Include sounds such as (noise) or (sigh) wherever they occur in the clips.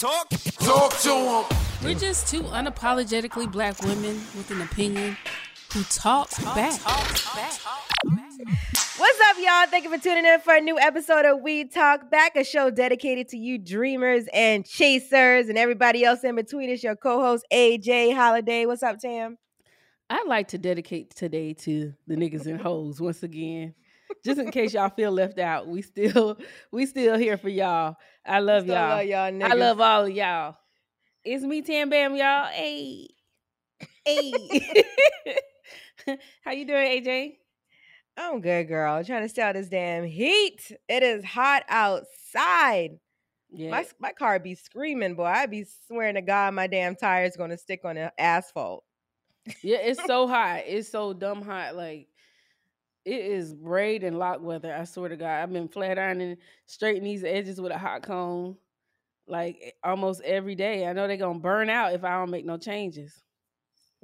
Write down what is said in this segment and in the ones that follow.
Talk, talk, talk to them. We're just two unapologetically black women with an opinion who talk, back. What's up, y'all? Thank you for tuning in for a new episode of We Talk Back, a show dedicated to you dreamers and chasers and everybody else in between. It's your co-host AJ Holiday. What's up, Tam? I'd like to dedicate today to the niggas and hoes once again. Just in case y'all feel left out, we still (laughs) we still here for y'all. I love y'all. love y'all I love all of y'all. It's me, Tam Bam, y'all. Hey, hey. (laughs) How you doing, AJ? I'm good, girl. trying to stay out this damn heat. It is hot outside. Yeah. My my car be screaming, boy. I be swearing to God my damn tire is gonna stick on the asphalt. Yeah, it's (laughs) so hot. It's so dumb hot. Like it is braid and lock weather. I swear to God, I've been flat ironing, straightening these edges with a hot comb, like eh, almost every day. I know they're gonna burn out if I don't make no changes.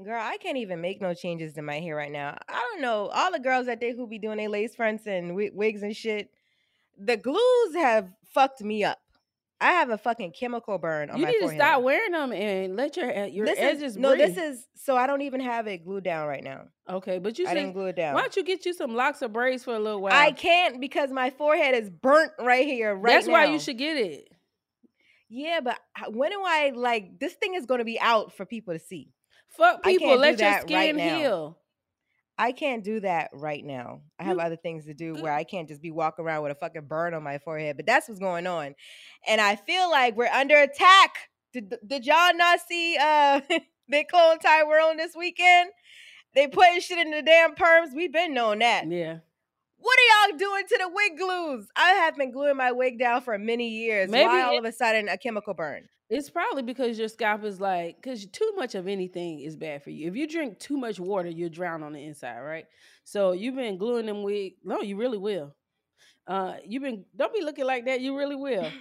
Girl, I can't even make no changes to my hair right now. I don't know. All the girls that they who be doing their lace fronts and wi- wigs and shit, the glues have fucked me up. I have a fucking chemical burn on You my forehead. You need to stop wearing them and let your your this edges is, no, this is so I don't even have it glued down right now. okay. But you I said didn't glue it down. why don't you get you some locks or braids for a little while? I can't because my forehead is burnt right here, right That's why you should get it. Yeah, but when do I like this thing is going to be out for people to see? Fuck people. Let your skin right now. heal. I can't do that right now. I have other things to do where I can't just be walking around with a fucking burn on my forehead. But that's what's going on, and I feel like we're under attack. Did, did y'all not see uh (laughs) Big Clone Tyrone this weekend? They putting shit in the damn perms. We've been knowing that. Yeah. What are y'all doing to the wig glues? I have been gluing my wig down for many years. Maybe Why all it- of a sudden a chemical burn? It's probably because your scalp is like, because too much of anything is bad for you. If you drink too much water, you'll drown on the inside, right? So you've been gluing them wig. No, you really will. Uh, you've been don't be looking like that. You really will. (laughs)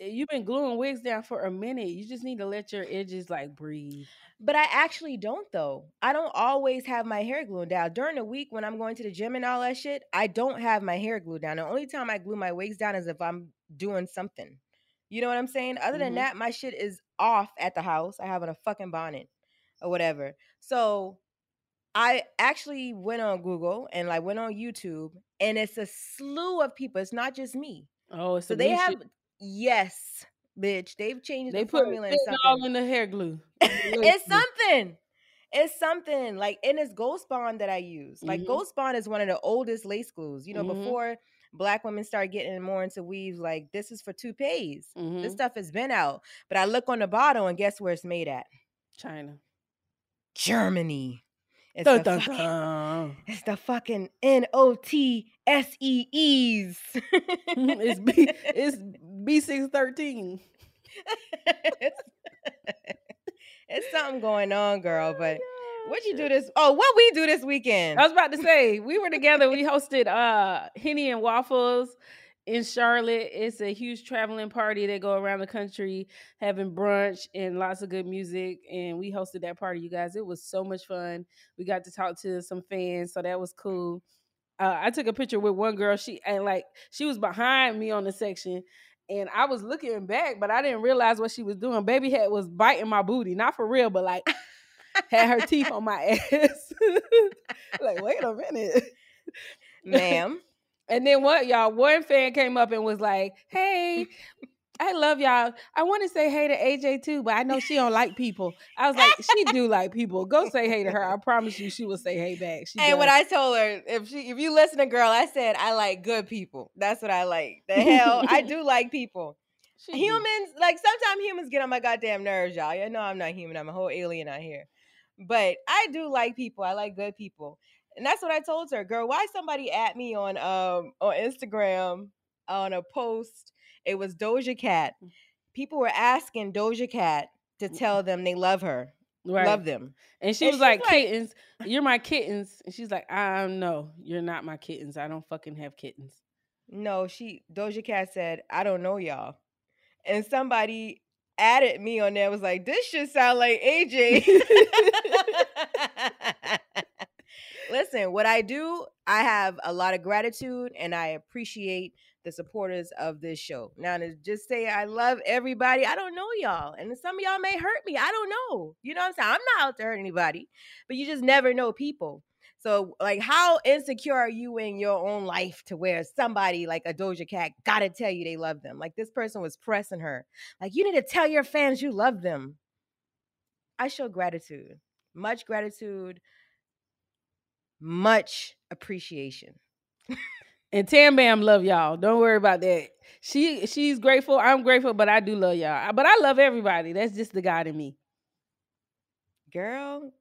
Eh, You've been gluing wigs down for a minute. You just need to let your edges like breathe. But I actually don't though. I don't always have my hair glued down. During the week when I'm going to the gym and all that shit, I don't have my hair glued down. The only time I glue my wigs down is if I'm doing something. You know what I'm saying? Other than Mhm. that, my shit is off at the house. I have on a fucking bonnet or whatever. So I actually went on Google and like went on YouTube and it's a slew of people. It's not just me. Oh, it's So they have shit. yes, bitch. They've changed They the put formula and all in the hair glue. (laughs) it's something. It's something like and it's Ghost Bond that I use. Like Mhm. Ghost Bond is one of the oldest lace glues. You know, Mhm. before black women start getting more into weaves, like this is for toupees. This Mhm. stuff has been out. But I look on the bottle and guess where it's made at? China. Germany. It's Dun, the dun, fucking, dun. (laughs) it's the fucking N O T S E E's. (laughs) it's (laughs) B. It's B six thirteen. it's, it's something going on, girl. But what you do this? Oh, what we do this weekend? I was about to say we were together. We (laughs) hosted uh Henny and Waffles in Charlotte. It's a huge traveling party. They go around the country having brunch and lots of good music. And we hosted that party, you guys. It was so much fun. We got to talk to some fans, so that was cool. Uh, I took a picture with one girl. She and like she was behind me on the section. And I was looking back, but I didn't realize what she was doing. Baby head was biting my booty, not for real, but like had her teeth on my ass. (laughs) like, wait a minute. Ma'am. (laughs) And then what, y'all? One fan came up and was like, "Hey, I love y'all. I want to say hey to AJ too, but I know she don't like people." I was like, "She do (laughs) like people. Go say hey to her. I promise you, she will say hey back." She And what. I told her, if she if you listen to girl, I said I like good people. That's what I like. The hell, I do like people. She do. humans, like sometimes humans get on my goddamn nerves, y'all. You know I'm not human. I'm a whole alien out here. But I do like people. I like good people. And that's what I told her, girl. Why somebody at me on um on Instagram on a post? It was Doja Cat. Mm. People were asking Doja Cat to mm, tell mm. them they love her, Right. love them. And she And was like, like- "Kittens, you're my kittens." And she's like, "I know you're not my kittens. I don't fucking have kittens." No, she Doja Cat said, I don't know y'all. And somebody added me on there was like, this should sound like AJ. (laughs) Listen, what I do, I have a lot of gratitude and I appreciate the supporters of this show. Now to just say I love everybody, I don't know y'all. And some of y'all may hurt me. I don't know. You know what I'm saying? I'm not out to hurt anybody, but you just never know people. So, like, how insecure are you in your own life to where somebody like a Doja Cat gotta tell you they love them? Like, this person was pressing her. Like, you need to tell your fans you love them. I show gratitude, much gratitude, much appreciation. And Tam Bam love y'all. Don't worry about that. She she's grateful. I'm grateful, but I do love y'all. But I love everybody. That's just the God in me. Girl,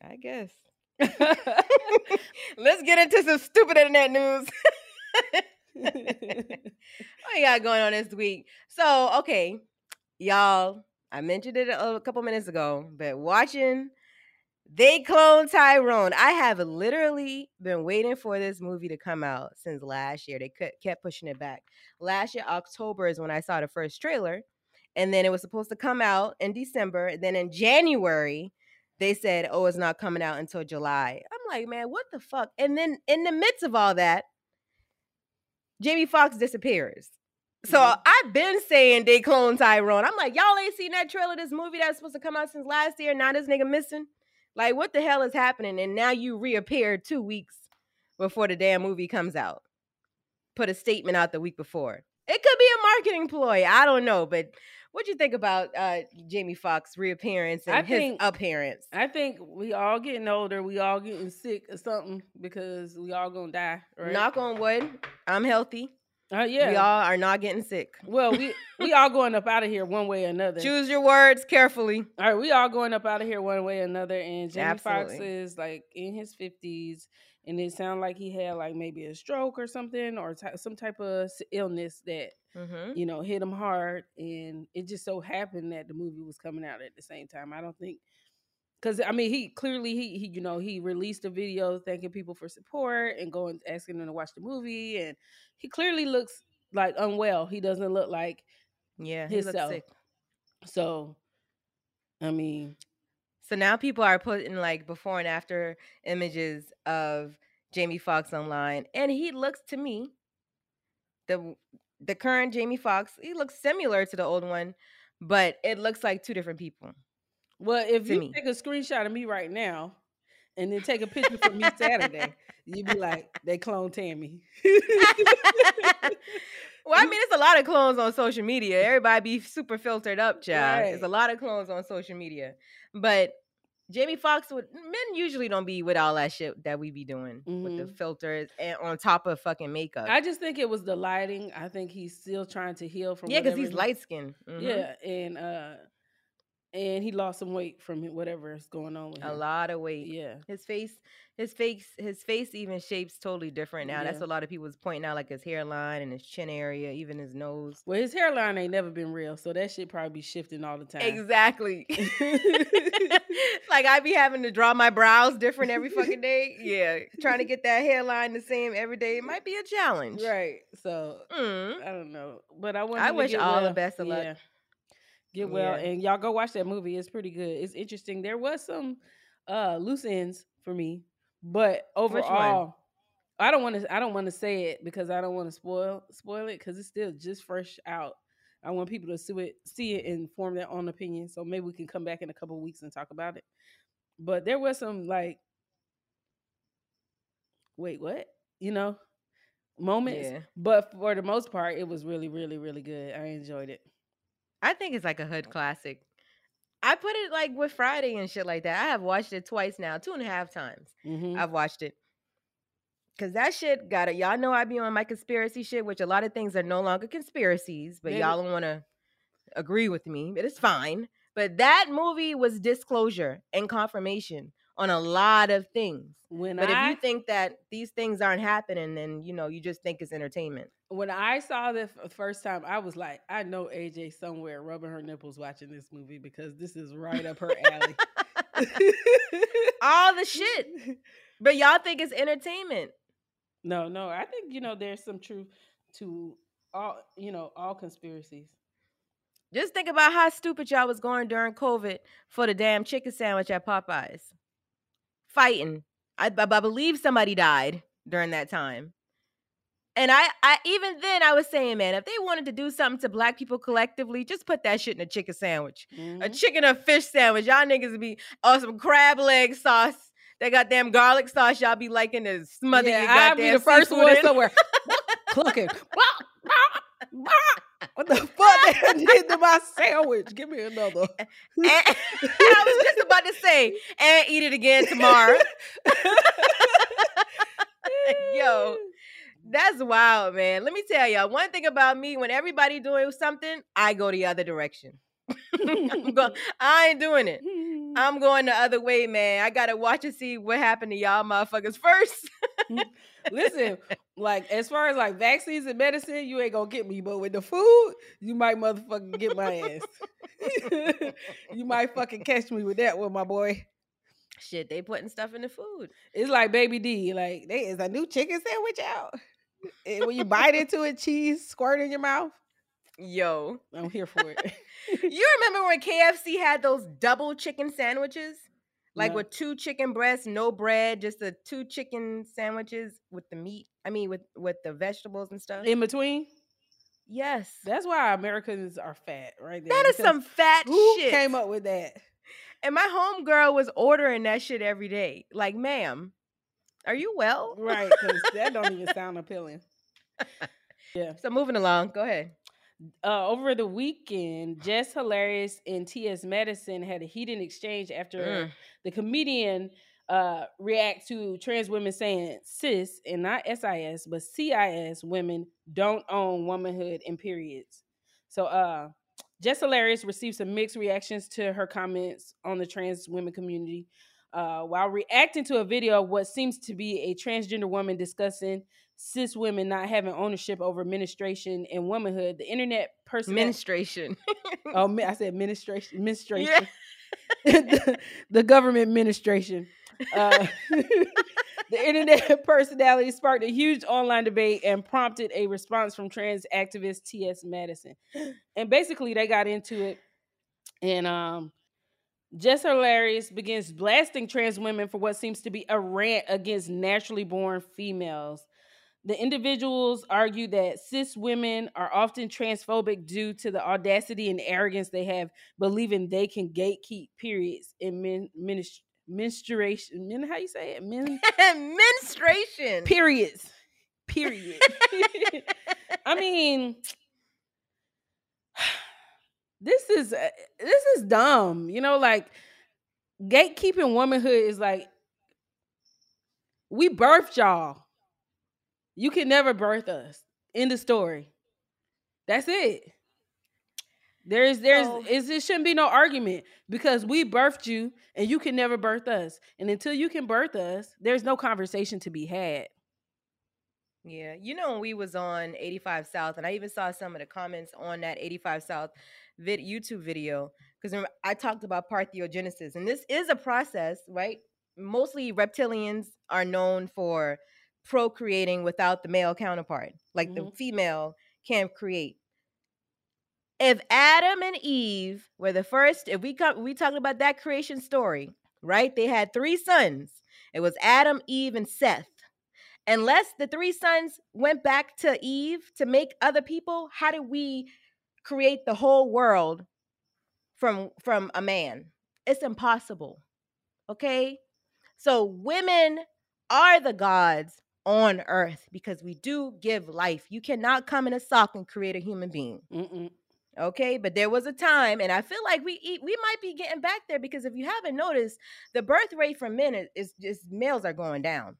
I guess. (laughs) Let's get into some stupid internet news. (laughs) (laughs) what you got going on this week? So, okay, y'all, I mentioned it a, a couple minutes ago, but watching They Clone Tyrone. I have literally been waiting for this movie to come out since last year. They kept kept pushing it back. Last year, October is when I saw the first trailer, and then it was supposed to come out in December. And then in January, they said, "Oh, it's not coming out until July." I'm like, man, what the fuck? And then in the midst of all that, Jamie Foxx disappears. So mm-hmm. I've been saying they clone Tyrone. I'm like, y'all ain't seen that trailer, this movie that's supposed to come out since last year. Now this nigga missing. Like, what the hell is happening? And now you reappear two weeks before the damn movie comes out. Put a statement out the week before. It could be a marketing ploy. I don't know, but what do you think about uh Jamie Foxx reappearance and I his think- appearance? I think we all getting older. We all getting sick or something because we all gonna die. Right? Knock on wood. I'm healthy. Uh, yeah. We all are not getting sick. well, we we all going up out of here one way or another. Choose your words carefully. All right, we all going up out of here one way or another. And Jamie Foxx is like in his fifties, and it sounded like he had like maybe a stroke or something or ty- some type of illness that Mhm. you know hit him hard and it just so happened that the movie was coming out at the same time i don't think because i mean he clearly he, he you know he released a video thanking people for support and going asking them to watch the movie and he clearly looks like unwell he doesn't look like Yeah, he looks himself sick. so i mean So now people are putting like before and after images of Jamie Foxx online, and he looks to me the the current Jamie Foxx. He looks similar to the old one, but it looks like two different people. Well, if you me. take a screenshot of me right now and then take a picture for me (laughs) Saturday, you'd be like, they cloned Tammy. (laughs) (laughs) Well, I mean, it's a lot of clones on social media. Everybody be super filtered up, child. There's a lot of clones on social media, but Jamie Foxx would men usually don't be with all that shit that we be doing with the Mhm. filters and on top of fucking makeup. I just think it was the lighting. I think he's still trying to heal from yeah, because he's he- light skinned. Yeah, and uh and he lost some weight from whatever is going on with a him. lot of weight. Yeah. His face, his face, his face even shapes totally different now. That's Yeah. a lot of people was pointing out, like his hairline and his chin area, even his nose. Well, his hairline ain't never been real, so that shit probably be shifting all the time. Exactly. (laughs) (laughs) like I'd be having to draw my brows different every fucking day. Yeah, trying to get that hairline the same every day it might be a challenge. Right. So Mm. I don't know, but I want. I to wish all the best of luck. Yeah. Get well, Yeah. and y'all go watch that movie. It's pretty good. It's interesting. There was some uh loose ends for me, but overall, I don't want to. I don't want to say it because I don't want to spoil spoil it because it's still just fresh out. I want people to see it, see it, and form their own opinion. So maybe we can come back in a couple weeks and talk about it. But there was some like, wait, what? You know, moments. Yeah. But for the most part, it was really, really, really good. I enjoyed it. I think it's like a hood classic. I put it like with Friday and shit like that. I have watched it twice now, two and a half times. Mhm. I've watched it. Cause that shit got it. Y'all know I be on my conspiracy shit, which a lot of things are no longer conspiracies, but Baby- y'all don't want to agree with me. But it's fine. But that movie was disclosure and confirmation on a lot of things. When But I if you think that these things aren't happening, then you know you just think it's entertainment. When I saw this the first time, I was like, I know AJ somewhere rubbing her nipples watching this movie because this is right up her alley. (laughs) All the shit. (laughs) But y'all think it's entertainment. No, no, I think you know there's some truth to all you know all conspiracies. Just think about how stupid y'all was going during COVID for the damn chicken sandwich at Popeyes. Fighting. I, I, I believe somebody died during that time. And I, I even then I was saying, man, if they wanted to do something to black people collectively, just put that shit in a chicken sandwich. Mm-hmm. A chicken or fish sandwich. Y'all niggas would be on some crab leg sauce. That goddamn garlic sauce y'all be liking to smother Yeah, your I'd goddamn be the first one in. somewhere clucking. what the fuck did to my sandwich? Give me another. (laughs) And- I was just about to say, and eat it again tomorrow. (laughs) Yo, that's wild, man. Let me tell y'all one thing about me: when everybody doing something, I go the other direction. (laughs) Go- (laughs) I ain't doing it. Hmm. I'm going the other way, man. I gotta watch and see what happened to y'all motherfuckers first. Hmm. Listen, (laughs) like as far as like vaccines and medicine, you ain't gonna get me. But with the food, you might motherfucking get my ass. you might fucking catch me with that one, my boy. Shit, they putting stuff in the food. It's like Baby D. Like they is a new chicken sandwich out. And when you bite into it, cheese squirt in your mouth. Yo, I'm here (laughs) for it. you remember when KFC had those double chicken sandwiches? Like No. with two chicken breasts, no bread, just the two chicken sandwiches with the meat. I mean, with with the vegetables and stuff. in between. yes, That's why Americans are fat, right there. that is some fat Who shit. came up with that? And my homegirl was ordering that shit every day. Like, ma'am, are you well? Right, because that don't even sound appealing. (laughs) Yeah. So moving along, go ahead. Uh, over the weekend, Jess Hilarious and T.S. Madison had a heated exchange after Mm. the comedian uh, react to trans women saying cis and not SIS, but CIS women don't own womanhood and periods. So uh, Jess Hilarious received some mixed reactions to her comments on the trans women community. Uh, while reacting to a video of what seems to be a transgender woman discussing cis women not having ownership over menstruation and womanhood, the internet person Menstruation. oh, (laughs) I said administration, administration, (laughs) the, the government administration. Uh, (laughs) the internet personality sparked a huge online debate and prompted a response from trans activist T.S. Madison. And basically, they got into it, and um, Jess Hilarious begins blasting trans women for what seems to be a rant against naturally born females. The individuals argue that cis women are often transphobic due to the audacity and arrogance they have, believing they can gatekeep periods in men, menstruation. Men, how you say it? Men, (laughs) Menstruation. periods. Period. (laughs) (laughs) I mean, this is uh, this is dumb. You know, like gatekeeping womanhood is like we birthed y'all. You can never birth us. End of story. That's it. There's there's So- is it shouldn't be no argument because we birthed you and you can never birth us. And until you can birth us, there's no conversation to be had. Yeah, you know when we was on 85 South, and I even saw some of the comments on that 85 South vid- YouTube video because I talked about parthenogenesis, and this is a process, right? Mostly reptilians are known for procreating without the male counterpart, like the mm-hmm. female can't create. If Adam and Eve were the first, if we come, we talking about that creation story, right? They had three sons. It was Adam, Eve, and Seth unless the three sons went back to Eve to make other people, how did we create the whole world from from a man? It's impossible. Okay? So women are the gods on earth because we do give life. You cannot come in a sock and create a human being. Mm-mm. Okay, but there was a time, and I feel like we eat, we might be getting back there because if you haven't noticed, the birth rate for men is, is just males are going down.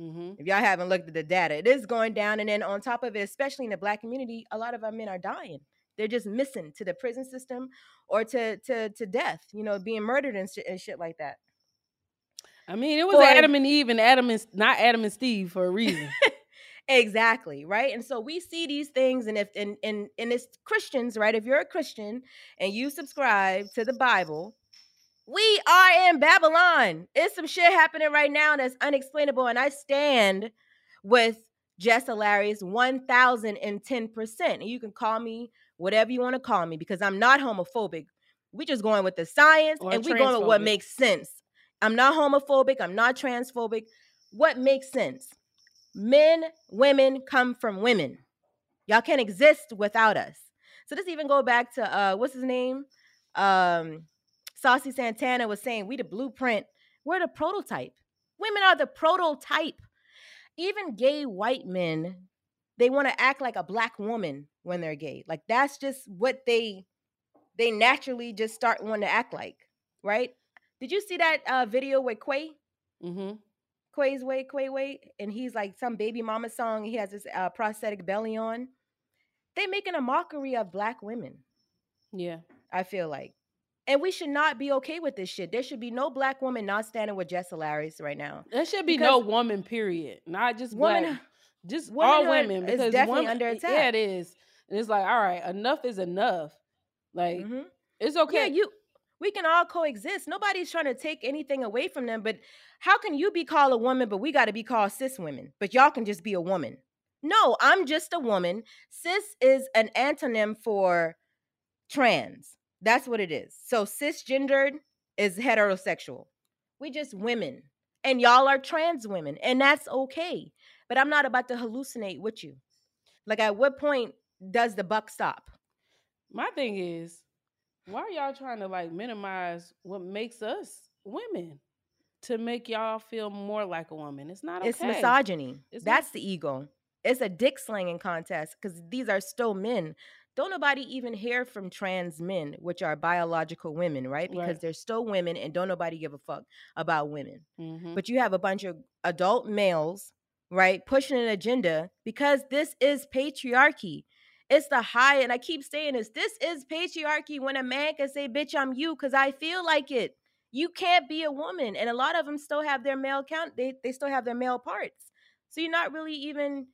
Mm-hmm. If y'all haven't looked at the data, it is going down. And then on top of it, especially in the black community, a lot of our men are dying. They're just missing to the prison system or to to to death, you know, being murdered and shit, and shit like that. I mean, it was For- Adam and Eve and Adam and not Adam and Steve for a reason. (laughs) exactly right and so we see these things and if and and and it's christians right if you're a christian and you subscribe to the bible we are in babylon it's some shit happening right now that's unexplainable and i stand with jess hilarious 1010% and you can call me whatever you want to call me because i'm not homophobic we just going with the science Or and we're going with what makes sense i'm not homophobic i'm not transphobic what makes sense men, women come from women. Y'all can't exist without us. So this even go back to uh what's his name? Um Saucy Santana was saying we the blueprint. We're the prototype. Women are the prototype. Even gay white men, they want to act like a black woman when they're gay. Like that's just what they they naturally just start wanting to act like, right? Did you see that uh video with Quay? mm-hmm. Quay's way, Quay way, and he's like some baby mama song. He has this uh, prosthetic belly on. They making a mockery of black women. Yeah. I feel like, and we should not be okay with this shit. There should be no black woman not standing with Jess Hilarious right now. There should be Because no woman, period. Not just Woman- black. Just all women. is Because definitely woman- under attack. Yeah, it is. And it's like, all right, enough is enough. Like, Mhm. it's okay. Yeah, you. We can all coexist. Nobody's trying to take anything away from them. But how can you be called a woman, but we got to be called cis women? But y'all can just be a woman. No, I'm just a woman. Cis is an antonym for trans. That's what it is. So cisgendered is heterosexual. We just women. And y'all are trans women. And that's okay. But I'm not about to hallucinate with you. Like at what point does the buck stop? My thing is, why are y'all trying to like minimize what makes us women to make y'all feel more like a woman? It's not okay. It's misogyny. It's That's the ego. It's a dick slinging contest because these are still men. Don't nobody even hear from trans men, which are biological women, right? Because Right. they're still women and don't nobody give a fuck about women. Mhm. But you have a bunch of adult males, right, pushing an agenda because this is patriarchy. It's the high, and I keep saying this this is patriarchy when a man can say, bitch, I'm you because I feel like it. you can't be a woman. And a lot of them still have their male count, they, they still have their male parts. So you're not really even,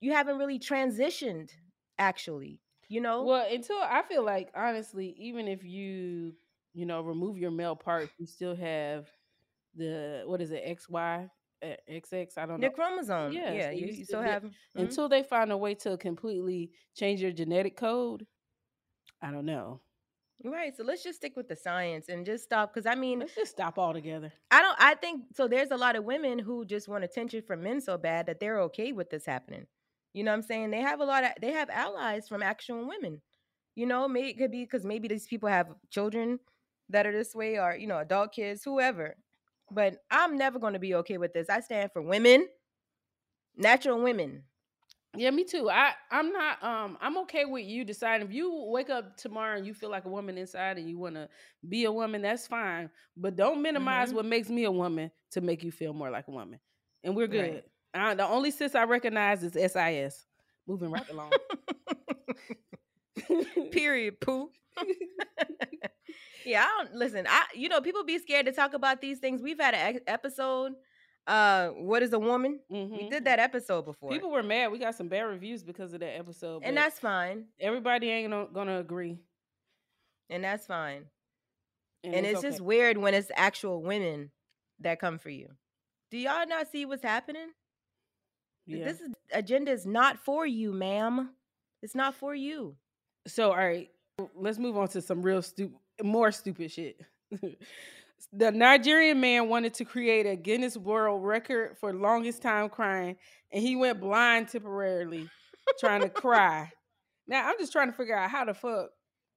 you haven't really transitioned, actually. You know? Well, until I feel like honestly, even if you, you know, remove your male part, you still have the what is it, XY, XX, I don't know. Your chromosome. Yeah, Yeah, so you, you still have. mhm. until they find a way to completely change your genetic code. I don't know. Right. So let's just stick with the science and just stop. Because I mean, Let's just stop altogether. I don't. I think so. There's a lot of women who just want attention from men so bad that they're okay with this happening. You know what I'm saying? They have a lot of. They have allies from actual women. You know, maybe it could be because maybe these people have children that are this way, or you know, adult kids, whoever. But I'm never going to be okay with this. I stand for women, natural women. Yeah, me too. I I'm not um I'm okay with you deciding if you wake up tomorrow and you feel like a woman inside and you want to be a woman, that's fine. But don't minimize Mhm. what makes me a woman to make you feel more like a woman. And we're good. Right. I, the only sis I recognize is SIS. Moving right along. (laughs) Period. Pooh. (laughs) (laughs) yeah, I don't listen. I you know people be scared to talk about these things. We've had an episode. Uh, what is a woman? We Mhm. did that episode before, People were mad. We got some bad reviews because of that episode. and that's fine. everybody ain't gonna, gonna agree. And that's fine. And, And, it's, okay. just weird when it's actual women that come for you. Do y'all not see what's happening? yeah. This is, agenda is not for you, ma'am. It's not for you. So, all right, let's move on to some real stupid, more stupid shit. (laughs) the Nigerian man wanted to create a Guinness World Record for longest time crying, and he went blind temporarily trying to cry. Now, I'm just trying to figure out how the fuck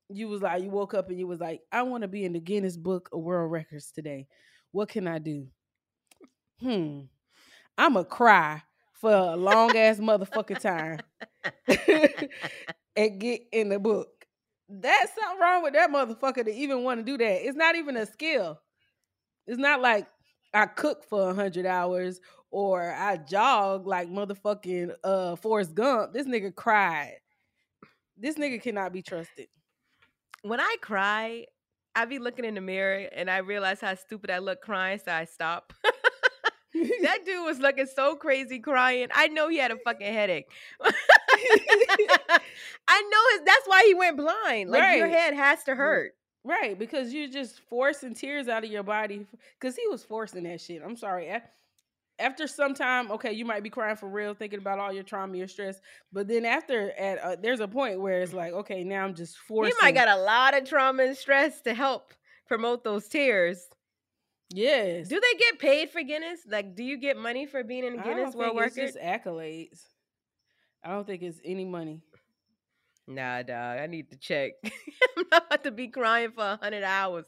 you was like, you woke up and you was like, I want to be in the Guinness Book of World Records today. What can I do? Hmm, I'm a cry for a long ass motherfucking time (laughs) (laughs) and get in the book. That's something wrong with that motherfucker to even want to do that. It's not even a skill. It's not like I cook for a hundred hours or I jog like motherfucking uh Forrest Gump. This nigga cried. This nigga cannot be trusted. When I cry, I be looking in the mirror and I realize how stupid I look crying, so I stop. (laughs) that dude was looking so crazy crying. I know he had a fucking headache. (laughs) I know his, that's why he went blind. Like your head has to hurt. Right, because you're just forcing tears out of your body. Because he was forcing that shit. I'm sorry. After some time, okay, you might be crying for real, thinking about all your trauma, your stress. But then after, at uh, there's a point where it's like, okay, now I'm just forcing. You might got a lot of trauma and stress to help promote those tears. Yes. Do they get paid for Guinness? Like, do you get money for being in Guinness World think it's just accolades. I don't think it's any money. Nah, dog. I need to check. (laughs) I'm not about to be crying for a hundred hours.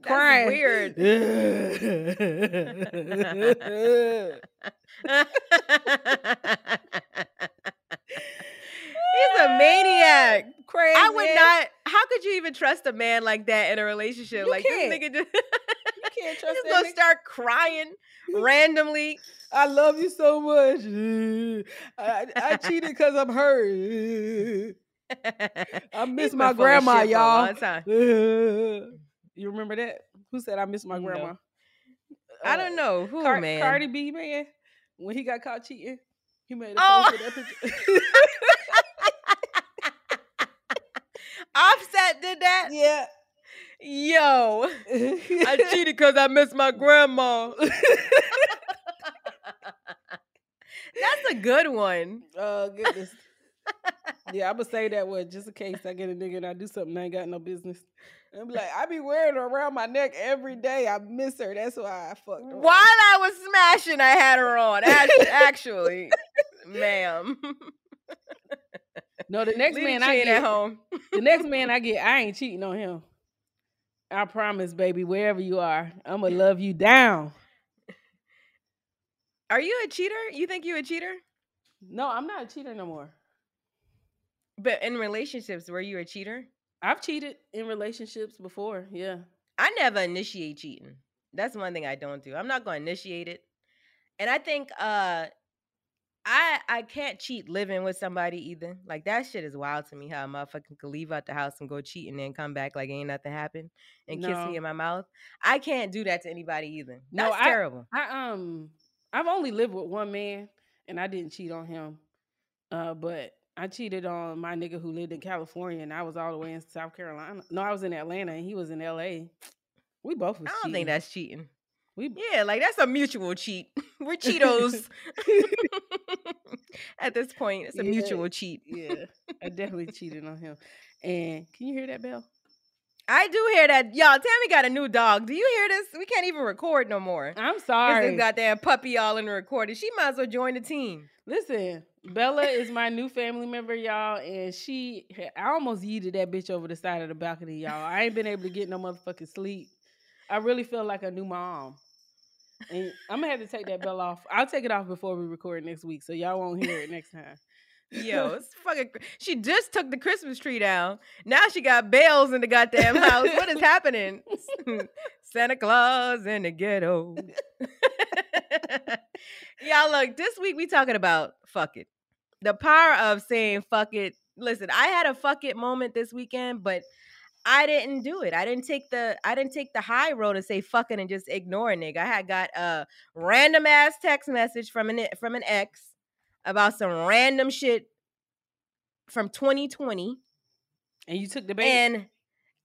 That's Crying. weird. (laughs) He's a maniac. (laughs) Crazy. I would not. How could you even trust a man like that in a relationship? You like can't. this nigga just, can't trust that gonna start crying (laughs) randomly. I love you so much. (laughs) I, I cheated because I'm hurt. (laughs) I miss He's my been full of grandma, shit for a y'all. you remember that? Who said I miss my No. grandma? I Uh, don't know who Car- man. Cardi B, man. When he got caught cheating, he made a Oh. post of that picture. Offset did that. yeah. Yo, I cheated because I miss my grandma. That's a good one. Oh goodness. yeah, I'm gonna say that one just in case I get a nigga and I do something I ain't got no business. And be like, I be wearing her around my neck every day. I miss her. That's why I fucked her. While I was smashing, I had her on. Act- Actually, ma'am. No, the next Leave man I get, at home. the next man I get, I ain't cheating on him. I promise, baby. Wherever you are, I'm gonna love you down. Are you a cheater? You think you a cheater? No, I'm not a cheater no more. But in relationships, were you a cheater? I've cheated in relationships before. Yeah. I never initiate cheating. That's one thing I don't do. I'm not going to initiate it. And I think uh I I can't cheat living with somebody either. Like that shit is wild to me. How a motherfucker could leave out the house and go cheat and then come back like ain't nothing happened and kiss me in my mouth. I can't do that to anybody either. No, That's I- terrible. I um I've only lived with one man and I didn't cheat on him. Uh but I cheated on my nigga who lived in California and I was all the way in South Carolina. No, I was in Atlanta and he was in LA. We both was I don't cheating. think that's cheating. We Yeah, like that's a mutual cheat. (laughs) We're (laughs) Cheetos. (laughs) (laughs) At this point, it's a Yeah, mutual cheat. (laughs) Yeah. I definitely cheated on him. And can you hear that bell? I do hear that. Y'all, Tammy got a new dog. Do you hear this? We can't even record no more. I'm sorry. This goddamn puppy all in the recording. She might as well join the team. Listen, Bella is my new family member, y'all, and she I almost yeeted that bitch over the side of the balcony, y'all. I ain't been able to get no motherfucking sleep. I really feel like a new mom. And I'm gonna have to take that bell off. I'll take it off before we record next week, so y'all won't hear it next time. Yo, it's fucking. She just took the Christmas tree down. Now she got bells in the goddamn house. What is happening? (laughs) Santa Claus in the ghetto. (laughs) Y'all, look. This week we talking about fuck it. The power of saying fuck it. Listen, I had a fuck it moment this weekend, but I didn't do it. I didn't take the I didn't take the high road and say fuck it and just ignore a nigga. I had got a random ass text message from an from an ex about some random shit from 2020 And you took the bait. and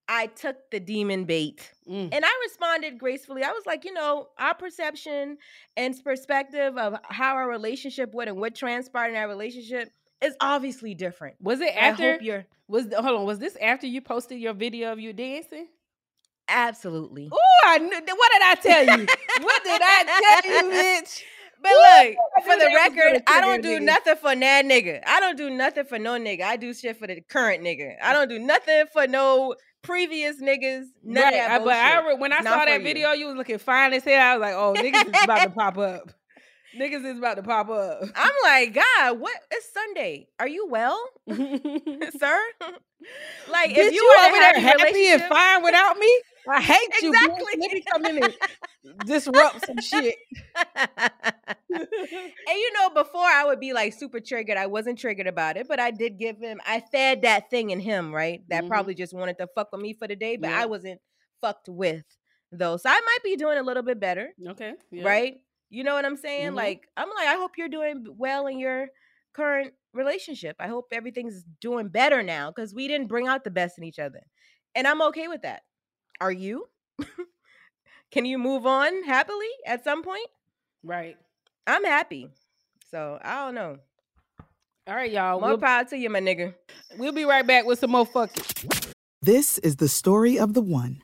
I took the demon bait. Mm. And I responded gracefully. I was like, you know, our perception and perspective of how our relationship went and what transpired in our relationship is obviously different. was it after you're was hold on, was this after you posted your video of you dancing? absolutely. Oh, I knew what did I tell you? what did I tell you, (laughs) bitch? But look, for the record, I don't do niggas. nothing for that nigga. I don't do nothing for no nigga. I do shit for the current nigga. I don't do nothing for no previous niggas. None right, of that I- but I when I Not saw that you. video, you was looking fine as hell. I was like, oh, niggas is about to pop up. Niggas is about to pop up. I'm like, God, what? It's Sunday. Are you well, (laughs) (laughs) sir? like, Bitch, if you, you were over there happy and fine without me, I hate you. bitch. Let me come in and disrupt some shit. (laughs) and you know, before I would be like super triggered. I wasn't triggered about it, but I did give him. I fed that thing in him, right? That Mhm. probably just wanted to fuck with me for the day, but Yeah. I wasn't fucked with though. So I might be doing a little bit better, Okay. yeah. right? You know what I'm saying? Mhm. Like I'm like, I hope you're doing well in your current relationship. I hope everything's doing better now because we didn't bring out the best in each other, and I'm okay with that. Are you? (laughs) Can you move on happily at some point? Right. I'm happy. So I don't know. All right, y'all. More We'll, power to you, my nigga. we'll be right back with some more fucking. This is the story of the one.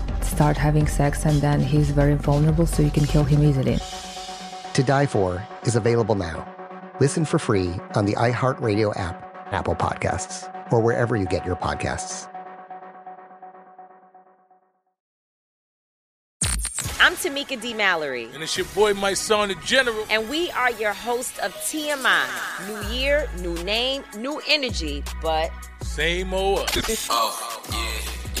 start having sex, and then he's very vulnerable, so you can kill him easily. To Die For is available now. Listen for free on the iHeartRadio app, Apple Podcasts, or wherever you get your podcasts. I'm Tamika D. Mallory. And it's your boy, Mysonne, the general. And we are your host of TMI. New year, new name, new energy, but same old. oh, yeah.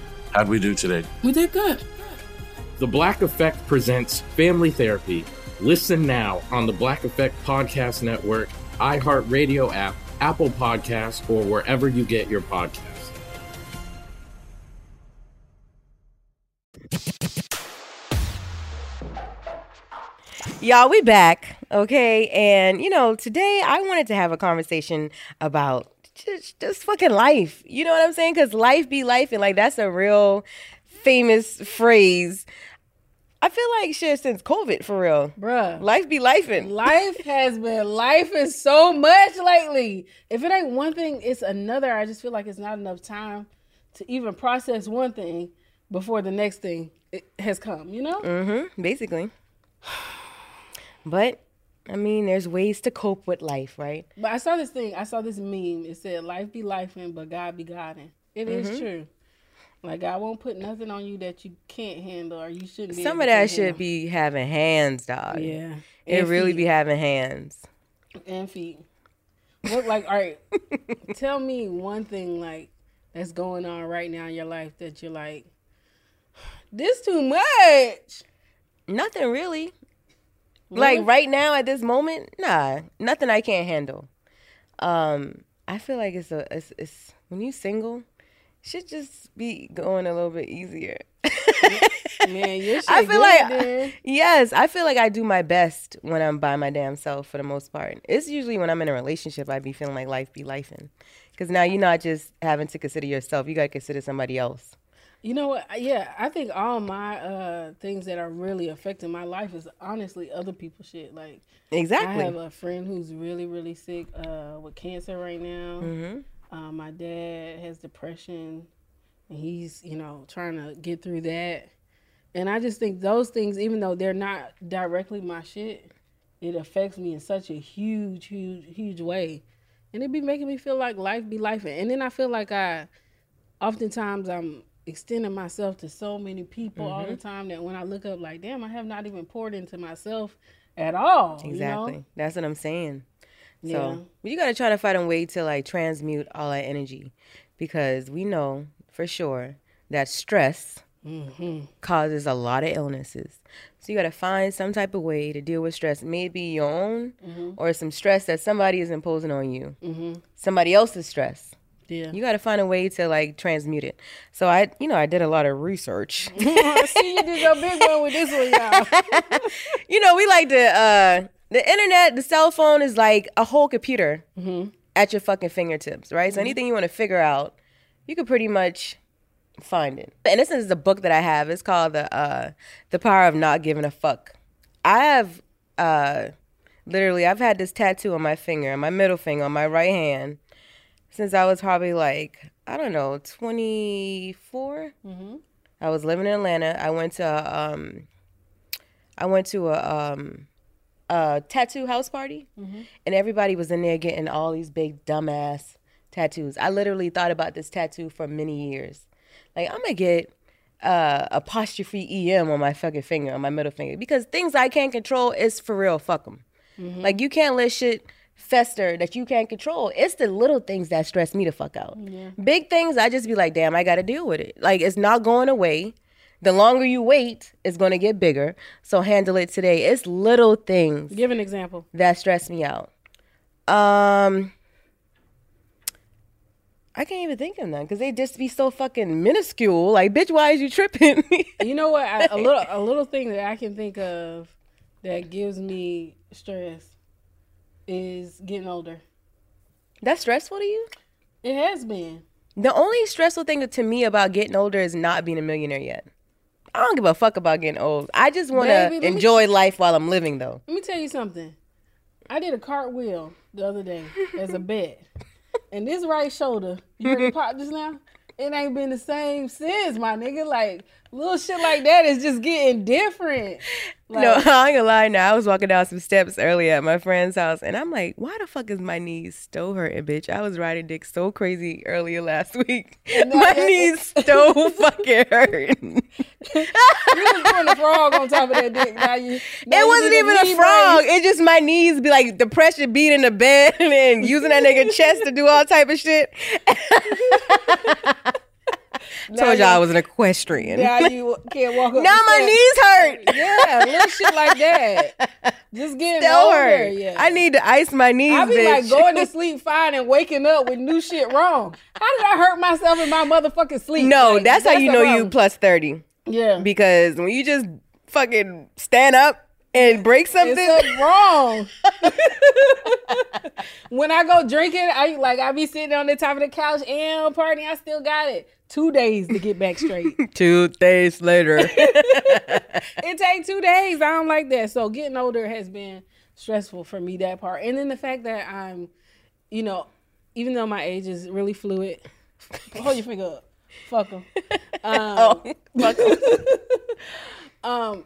how'd we do today? We did good. The Black Effect presents Family Therapy. Listen now on the Black Effect Podcast Network, iHeartRadio app, Apple Podcasts, or wherever you get your podcasts. Y'all, we back, okay? And you know, today I wanted to have a conversation about just, just fucking life. You know what I'm saying? Because life be life, and like that's a real famous phrase. I feel like shit since COVID for real. Bruh. Life be lifing. Life has been life is so much lately. If it ain't one thing, it's another. I just feel like it's not enough time to even process one thing before the next thing has come, you know? Mm-hmm. Basically. (sighs) But I mean, there's ways to cope with life, right? But I saw this thing. I saw this meme. It said, "Life be lifing, but God be Godin." It is Mhm. true. Like God won't put nothing on you that you can't handle or you shouldn't. be Some of that should handle. be having hands, dog. Yeah. It And really feet. be having hands. and feet. What like? All right, (laughs) tell me one thing like that's going on right now in your life that you're like, this too much. Nothing really. Like right now at this moment, nah, nothing I can't handle. Um, I feel like it's a it's, it's when you single, should just be going a little bit easier. Man, your (laughs) shit I feel like then. yes, I feel like I do my best when I'm by my damn self for the most part. It's usually when I'm in a relationship I be feeling like life be lifing, because now you're not just having to consider yourself; you got to consider somebody else. You know what? Yeah, I think all my uh things that are really affecting my life is honestly other people's shit. Like Exactly. I have a friend who's really, really sick uh with cancer right now. Mhm. Uh, my dad has depression, and he's you know trying to get through that. And I just think those things, even though they're not directly my shit, it affects me in such a huge, huge, huge way. And it be making me feel like life be life. And then I feel like I, oftentimes I'm extending myself to so many people all the Mhm. time that when I look up, like, damn, I have not even poured into myself at all. you know? Exactly. That's what I'm saying. So Yeah. you gotta try to find a way to like transmute all that energy, because we know for sure that stress Mhm. causes a lot of illnesses. So you gotta find some type of way to deal with stress, maybe your own Mhm. or some stress that somebody is imposing on you, Mhm. somebody else's stress. Yeah. You gotta find a way to like transmute it. So I, you know, I did a lot of research. (laughs) See you did your big one with this one, y'all. (laughs) you know, we like to uh the internet, the cell phone is like a whole computer Mhm. at your fucking fingertips, right? So Mhm. anything you want to figure out, you could pretty much find it. And this is a book that I have. It's called the uh The Power of Not Giving a Fuck. I have uh literally I've had this tattoo on my finger, on my middle finger, on my right hand, since I was probably like, I don't know, 24. Mm-hmm. I was living in Atlanta. I went to um I went to a um a tattoo house party Mhm. and everybody was in there getting all these big dumbass tattoos. I literally thought about this tattoo for many years. Like I'm gonna get uh apostrophe em on my fucking finger, on my middle finger, because things I can't control is for real. Fuck them. Mhm. Like you can't let shit fester that you can't control. It's the little things that stress me the fuck out. Yeah. Big things, I just be like, damn, I gotta deal with it. Like it's not going away. The longer you wait, it's gonna get bigger. So handle it today. It's little things Give an example. that stress me out. Um, I can't even think of none because they just be so fucking minuscule. Like, bitch, why is you tripping? (laughs) You know what? I, a little a little thing that I can think of that gives me stress is getting older. That's stressful to you? It has been. The only stressful thing to me about getting older is not being a millionaire yet. I don't give a fuck about getting old. I just want to me- enjoy life while I'm living, though. Let me tell you something. I did a cartwheel the other day as a bet. (laughs) And this right shoulder, you heard it (laughs) pop just now? It ain't been the same since, my nigga. Like, little shit like that is just getting different. (laughs) Like, no, I ain't gonna lie. Now I was walking down some steps earlier at my friend's house, and I'm like, "Why the fuck is my knees still hurting, bitch?" I was riding dick so crazy earlier last (laughs) week. my knees (laughs) still fucking hurting. you was doing the frog on top of that dick. Now you, now it you wasn't even a frog. brace. It just my knees be like the pressure beating the bed and using that nigga chest to do all type of shit. Now Told y'all I was an equestrian. Now you (laughs) can't walk up. Now my steps. knees hurt. (laughs) Yeah, little shit like that. (laughs) Just getting Still older. hurt. Yeah. I need to ice my knees, I be bitch. like going to sleep fine and waking up with new shit wrong. How did I hurt myself in my motherfucking sleep? No, Like, that's, how you know you plus 30. Yeah. Because when you just fucking stand up and break something. It's something wrong. when I go drinking, I like I be sitting on the top of the couch and party. I still got it. Two days to get back straight. (laughs) Two days later. (laughs) it take two days. I don't like that. So getting older has been stressful for me that part, and then the fact that I'm, you know, even though my age is really fluid. (laughs) Hold your finger up. Fuck them. Um, oh, fuck 'em. um,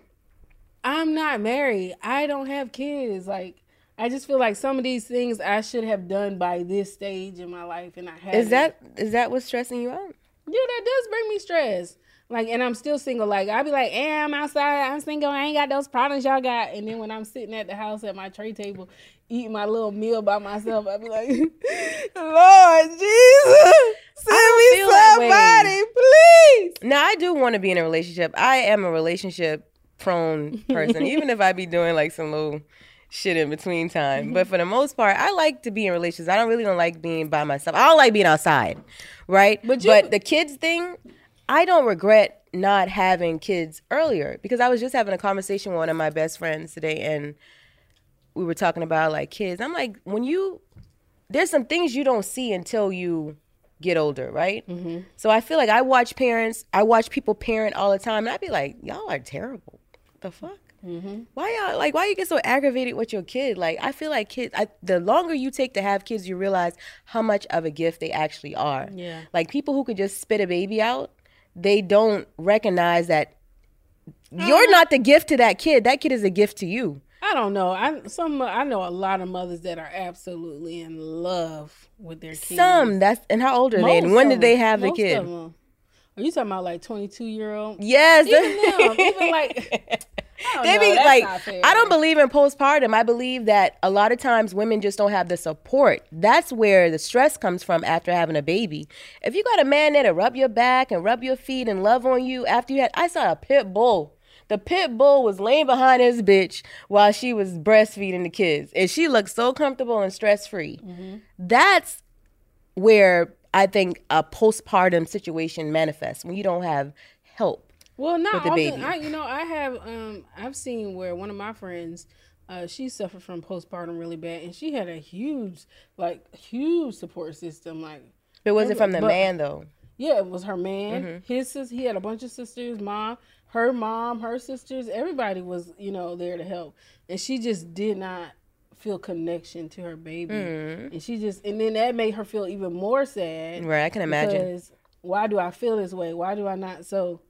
I'm not married. I don't have kids. Like, I just feel like some of these things I should have done by this stage in my life, and I haven't. Is that is that what's stressing you out? Yeah, that does bring me stress. Like, and I'm still single. Like, I'll be like, eh, I'm outside. I'm single. I ain't got those problems y'all got. And then when I'm sitting at the house at my tray table, eating my little meal by myself, I'll be like, (laughs) Lord Jesus, send me somebody, please. Now I do want to be in a relationship. I am a relationship prone person, (laughs) even if I be doing like some little shit in between time. But for the most part, I like to be in relationships. I don't really don't like being by myself. I don't like being outside, right? But, the kids thing, I don't regret not having kids earlier because I was just having a conversation with one of my best friends today and we were talking about like kids. I'm like, when you there's some things you don't see until you get older, right? Mm-hmm. So I feel like I watch parents, I watch people parent all the time, and I'd be like, y'all are terrible. What the fuck? Mm-hmm. Why y'all like? Why you get so aggravated with your kid? Like, I feel like kids. I, the longer you take to have kids, you realize how much of a gift they actually are. Yeah. Like people who could just spit a baby out, they don't recognize that you're not the gift to that kid. That kid is a gift to you. I don't know. I some I know a lot of mothers that are absolutely in love with their kids. Some that's and how old are they? And when did they have the Most kid? Are you talking about like twenty two year old? Yes. Even them, even like (laughs) they be like. I don't believe in postpartum. I believe that a lot of times women just don't have the support. That's where the stress comes from after having a baby. If you got a man there to rub your back and rub your feet and love on you after you had, I saw a pit bull. The pit bull was laying behind his bitch while she was breastfeeding the kids, and she looked so comfortable and stress free. Mm-hmm. That's where I think a postpartum situation manifests when you don't have help. Well, not the often. I, you know, I have. Um, I've seen where one of my friends, uh, she suffered from postpartum really bad, and she had a huge, like, huge support system. Like, But was it from the but- man though? Yeah, it was her man. Mhm. His sis, he had a bunch of sisters, mom, her mom, her sisters. Everybody was, you know, there to help, and she just did not feel connection to her baby, Mhm. and she just, and then that made her feel even more sad. Right, I can imagine. Because why do I feel this way? Why do I not? So,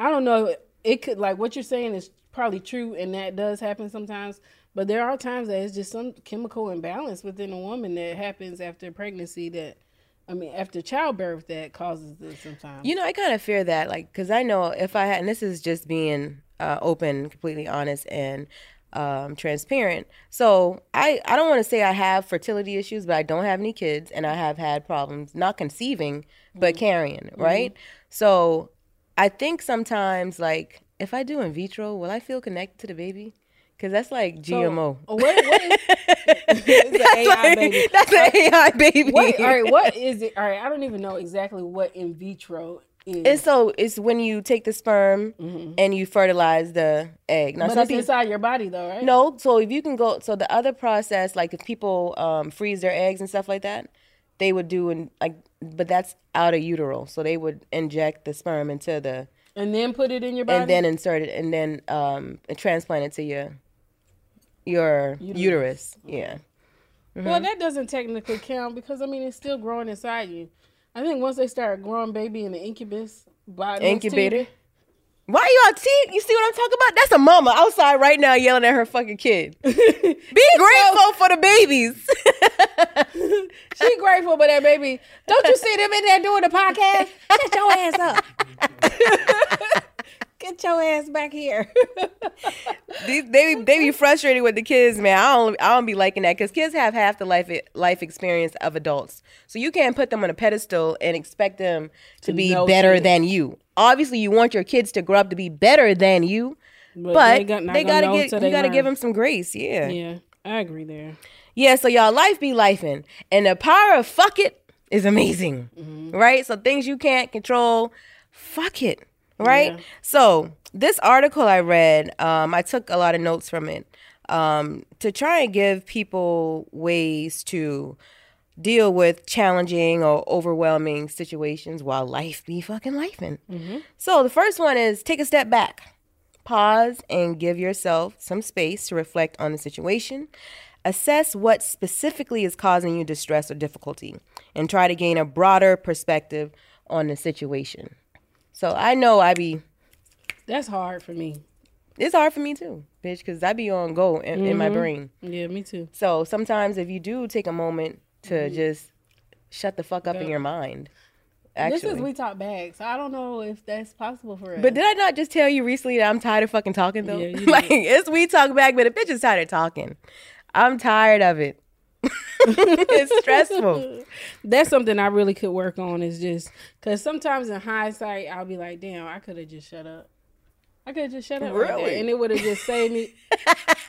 I don't know. It could like what you're saying is probably true, and that does happen sometimes. But there are times that it's just some chemical imbalance within a woman that happens after pregnancy that. I mean, after childbirth, that causes this sometimes. You know, I kind of fear that, like, because I know if I had, and this is just being uh, open, completely honest, and um, transparent. So I, I don't want to say I have fertility issues, but I don't have any kids, and I have had problems not conceiving, but carrying, right? So I think sometimes, like, if I do in vitro, will I feel connected to the baby? Because that's like GMO. So, what, what is, (laughs) it's an AI like- baby. that's an AI baby. What, all right, what is it? All right, I don't even know exactly what in vitro is. And so it's when you take the sperm and you fertilize the egg. Now but it's people inside your body, though, right? no, so if you can go, so the other process, like if people um, freeze their eggs and stuff like that, they would do and like, but that's out of utero, so they would inject the sperm into the and then put it in your body. and then insert it and then um, transplant it to your your Uterus. uterus. Yeah. Well, that doesn't technically count because I mean it's still growing inside you. I think once they start growing baby in the incubus, body Incubator. you- Why y'all see? You see what I'm talking about? That's a mama outside right now yelling at her fucking kid. (laughs) Be grateful for the babies. (laughs) (laughs) She grateful for that baby. Don't you see them in there doing the podcast? Shut your ass up. (laughs) Get your ass back here. (laughs) These, they they be frustrated with the kids, man. I don't I don't be liking that because kids have half the life life experience of adults, so you can't put them on a pedestal and expect them to To be better shit. than you. Obviously, you want your kids to grow up to be better than you, But but, they they, got- not gotta get you gotta give them some grace. Yeah, yeah, I agree there. Yeah. So y'all life be lifing, and the power of fuck it is amazing, Mm-hmm. right? So things you can't control, fuck it, right? Yeah. So this article I read, um, I took a lot of notes from it um, to try and give people ways to deal with challenging or overwhelming situations while life be fucking lifing. So the first one is take a step back, pause, and give yourself some space to reflect on the situation. Assess what specifically is causing you distress or difficulty, and try to gain a broader perspective on the situation. So I know I be That's hard for me. it's hard for me too, bitch, because I be on go in, in my Mhm. brain. Yeah, me too. So sometimes if you do take a moment to just shut the fuck up in your mind, Actually. This is we talk back, so I don't know if that's possible for us. but did I not just tell you recently that I'm tired of fucking talking though? Yeah, (laughs) like it's we talk back, but the bitch is tired of talking. I'm tired of it. (laughs) it's stressful. (laughs) That's something I really could work on. Is just because sometimes in hindsight, I'll be like, "Damn, I could have just shut up. I could have just shut up, right Really? and it would have just saved me.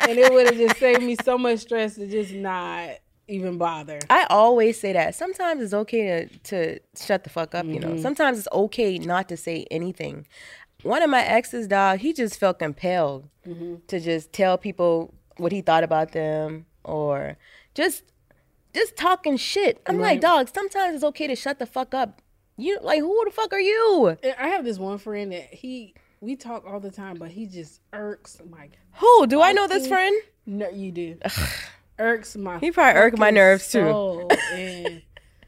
and it would have just saved me so much stress to just not even bother. I always say that. Sometimes it's okay to, to shut the fuck up, you know. Mhm. Sometimes it's okay not to say anything. One of my exes, dog, he just felt compelled Mhm. to just tell people what he thought about them or just just talking shit. I'm Right. like, dog, sometimes it's okay to shut the fuck up. You like who the fuck are you? I have this one friend that he we talk all the time, but he just irks my. Who? Do I know this friend? No, you do. (sighs) irks my. He probably irk my nerves, too. and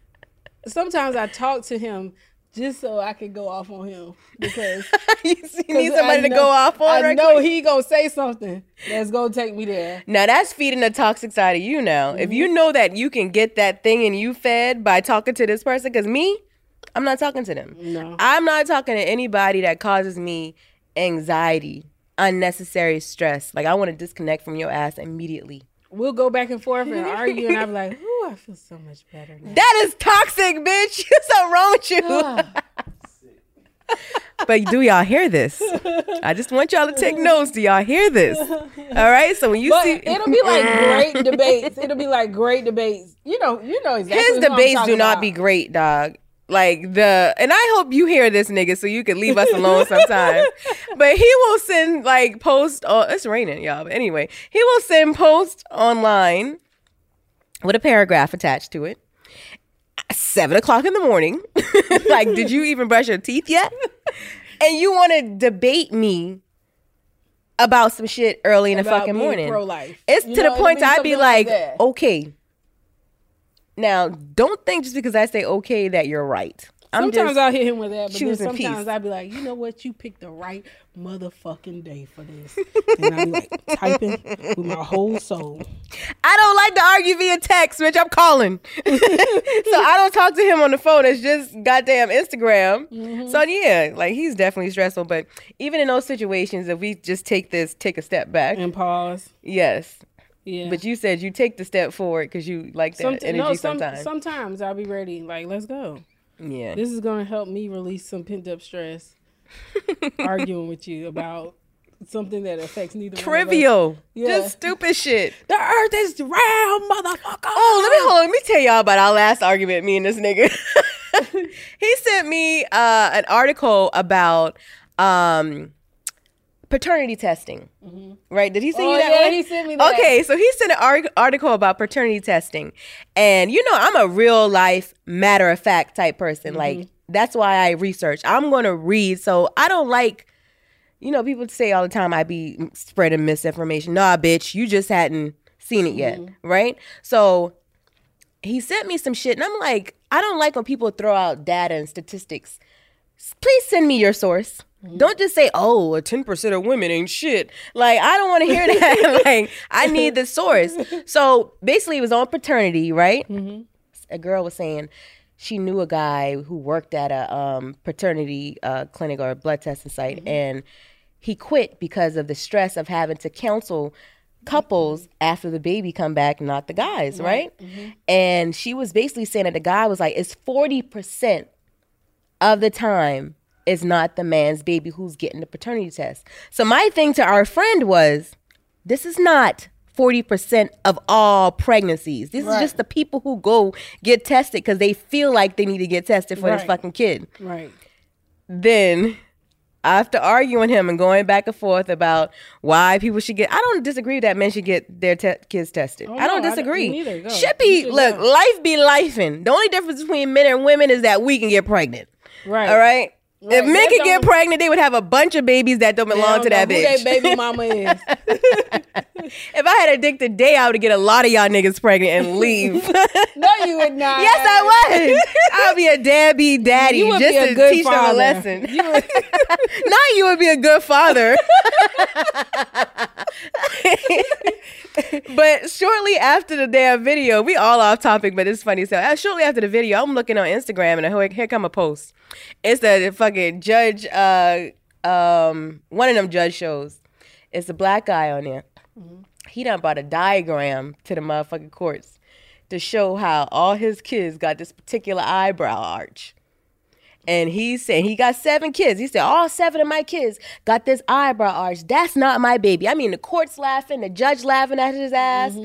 (laughs) sometimes I talk to him just so I can go off on him because (laughs) you need somebody I to go off on I right know quick? he gonna say something that's gonna take me there. Now that's feeding the toxic side of you now. If you Mm-hmm. know that you can get that thing and you fed by talking to this person, because me, I'm not talking to them. No. I'm not talking to anybody that causes me anxiety unnecessary stress. Like I want to disconnect from your ass immediately. We'll go back and forth and (laughs) argue, and I'm be like, "Ooh, I feel so much better now." That is toxic, bitch. (laughs) Something wrong with you. Ah. but do y'all hear this? I just want y'all to take notes. Do y'all hear this? All right. So when you But see, it'll be like (laughs) great debates. It'll be like great debates. You know, you know exactly. His debates do talking not about. be great, dog. Like the, and I hope you hear this, nigga, so you can leave us alone sometime. (laughs) but he will send like post. Oh, it's raining, y'all. But anyway, he will send post online with a paragraph attached to it. Seven o'clock in the morning. (laughs) like, did you even brush your teeth yet? And you want to debate me about some shit early in the About fucking morning? pro-life. It's You to know, the point I'd be like like, okay. Now, don't think just because I say okay that you're right. I'm sometimes I'll hit him with that, but then sometimes peace. I'll be like, you know what? You picked the right motherfucking day for this. And I'll be like (laughs) typing with my whole soul. I don't like to argue via text, bitch. I'm calling. (laughs) so I don't talk to him on the phone. It's just goddamn Instagram. Mm-hmm. So yeah, like he's definitely stressful. But even in those situations, if we just take this, take a step back and pause. Yes. Yeah. But you said you take the step forward because you like that Somet- energy no, some- sometimes. sometimes I'll be ready. Like, let's go. Yeah. This is gonna help me release some pent up stress. (laughs) arguing with you about something that affects neither one of us. Trivial. Yeah. Just stupid shit. The earth is round, motherfucker. Oh, let me hold on. Let me tell y'all about our last argument, me and this nigga. (laughs) he sent me uh, an article about um, paternity testing. Mm-hmm. Right? Did he send Oh, you that yeah, one? he sent me that. Okay, so he sent an article about paternity testing. And you know, I'm a real life, matter of fact type person. Mm-hmm. Like, that's why I research. I'm going to read. So I don't like, you know, people say all the time I be spreading misinformation. Nah, bitch, you just hadn't seen it yet. Mm-hmm. Right? So he sent me some shit and I'm like, I don't like when people throw out data and statistics. Please send me your source. Mm-hmm. Don't just say, "Oh, a ten percent of women ain't shit." Like I don't want to hear that. (laughs) like I need the source. So basically, it was on paternity, right? Mm-hmm. A girl was saying she knew a guy who worked at a um, paternity uh, clinic or a blood testing site, mm-hmm. and he quit because of the stress of having to counsel couples after the baby come back, not the guys, right? And she was basically saying that the guy was like, it's 40% of the time it's not the man's baby who's getting the paternity test. So my thing to our friend was, this is not 40% of all pregnancies. This Right. is just the people who go get tested because they feel like they need to get tested for this fucking kid Right. then after arguing him and going back and forth about why people should get, I don't disagree that men should get their te- kids tested. Oh, I don't no, I don't- disagree. neither. Go. Should be look, go. life be lifing. The only difference between men and women is that we can get pregnant. Right. All right. If men could get pregnant, they would have a bunch of babies that don't belong don't to that bitch. Baby mama is. (laughs) if I had a dick today, I would get a lot of y'all niggas pregnant and leave. (laughs) no, you would not. Yes, I would. (laughs) I'll be a deadbeat daddy You would just be a to good teach them a father. lesson. now you would be a good father. but shortly after the damn video, we all off topic, but it's funny. So uh, shortly after the video, I'm looking on Instagram and here, here come a post. It's a fucking judge, uh, um, one of them judge shows. It's a black guy on there. He done brought a diagram to the motherfucking courts to show how all his kids got this particular eyebrow arch. And he said he got seven kids. He said all seven of my kids got this eyebrow arch. That's not my baby. I mean, the court's laughing, the judge laughing at his ass.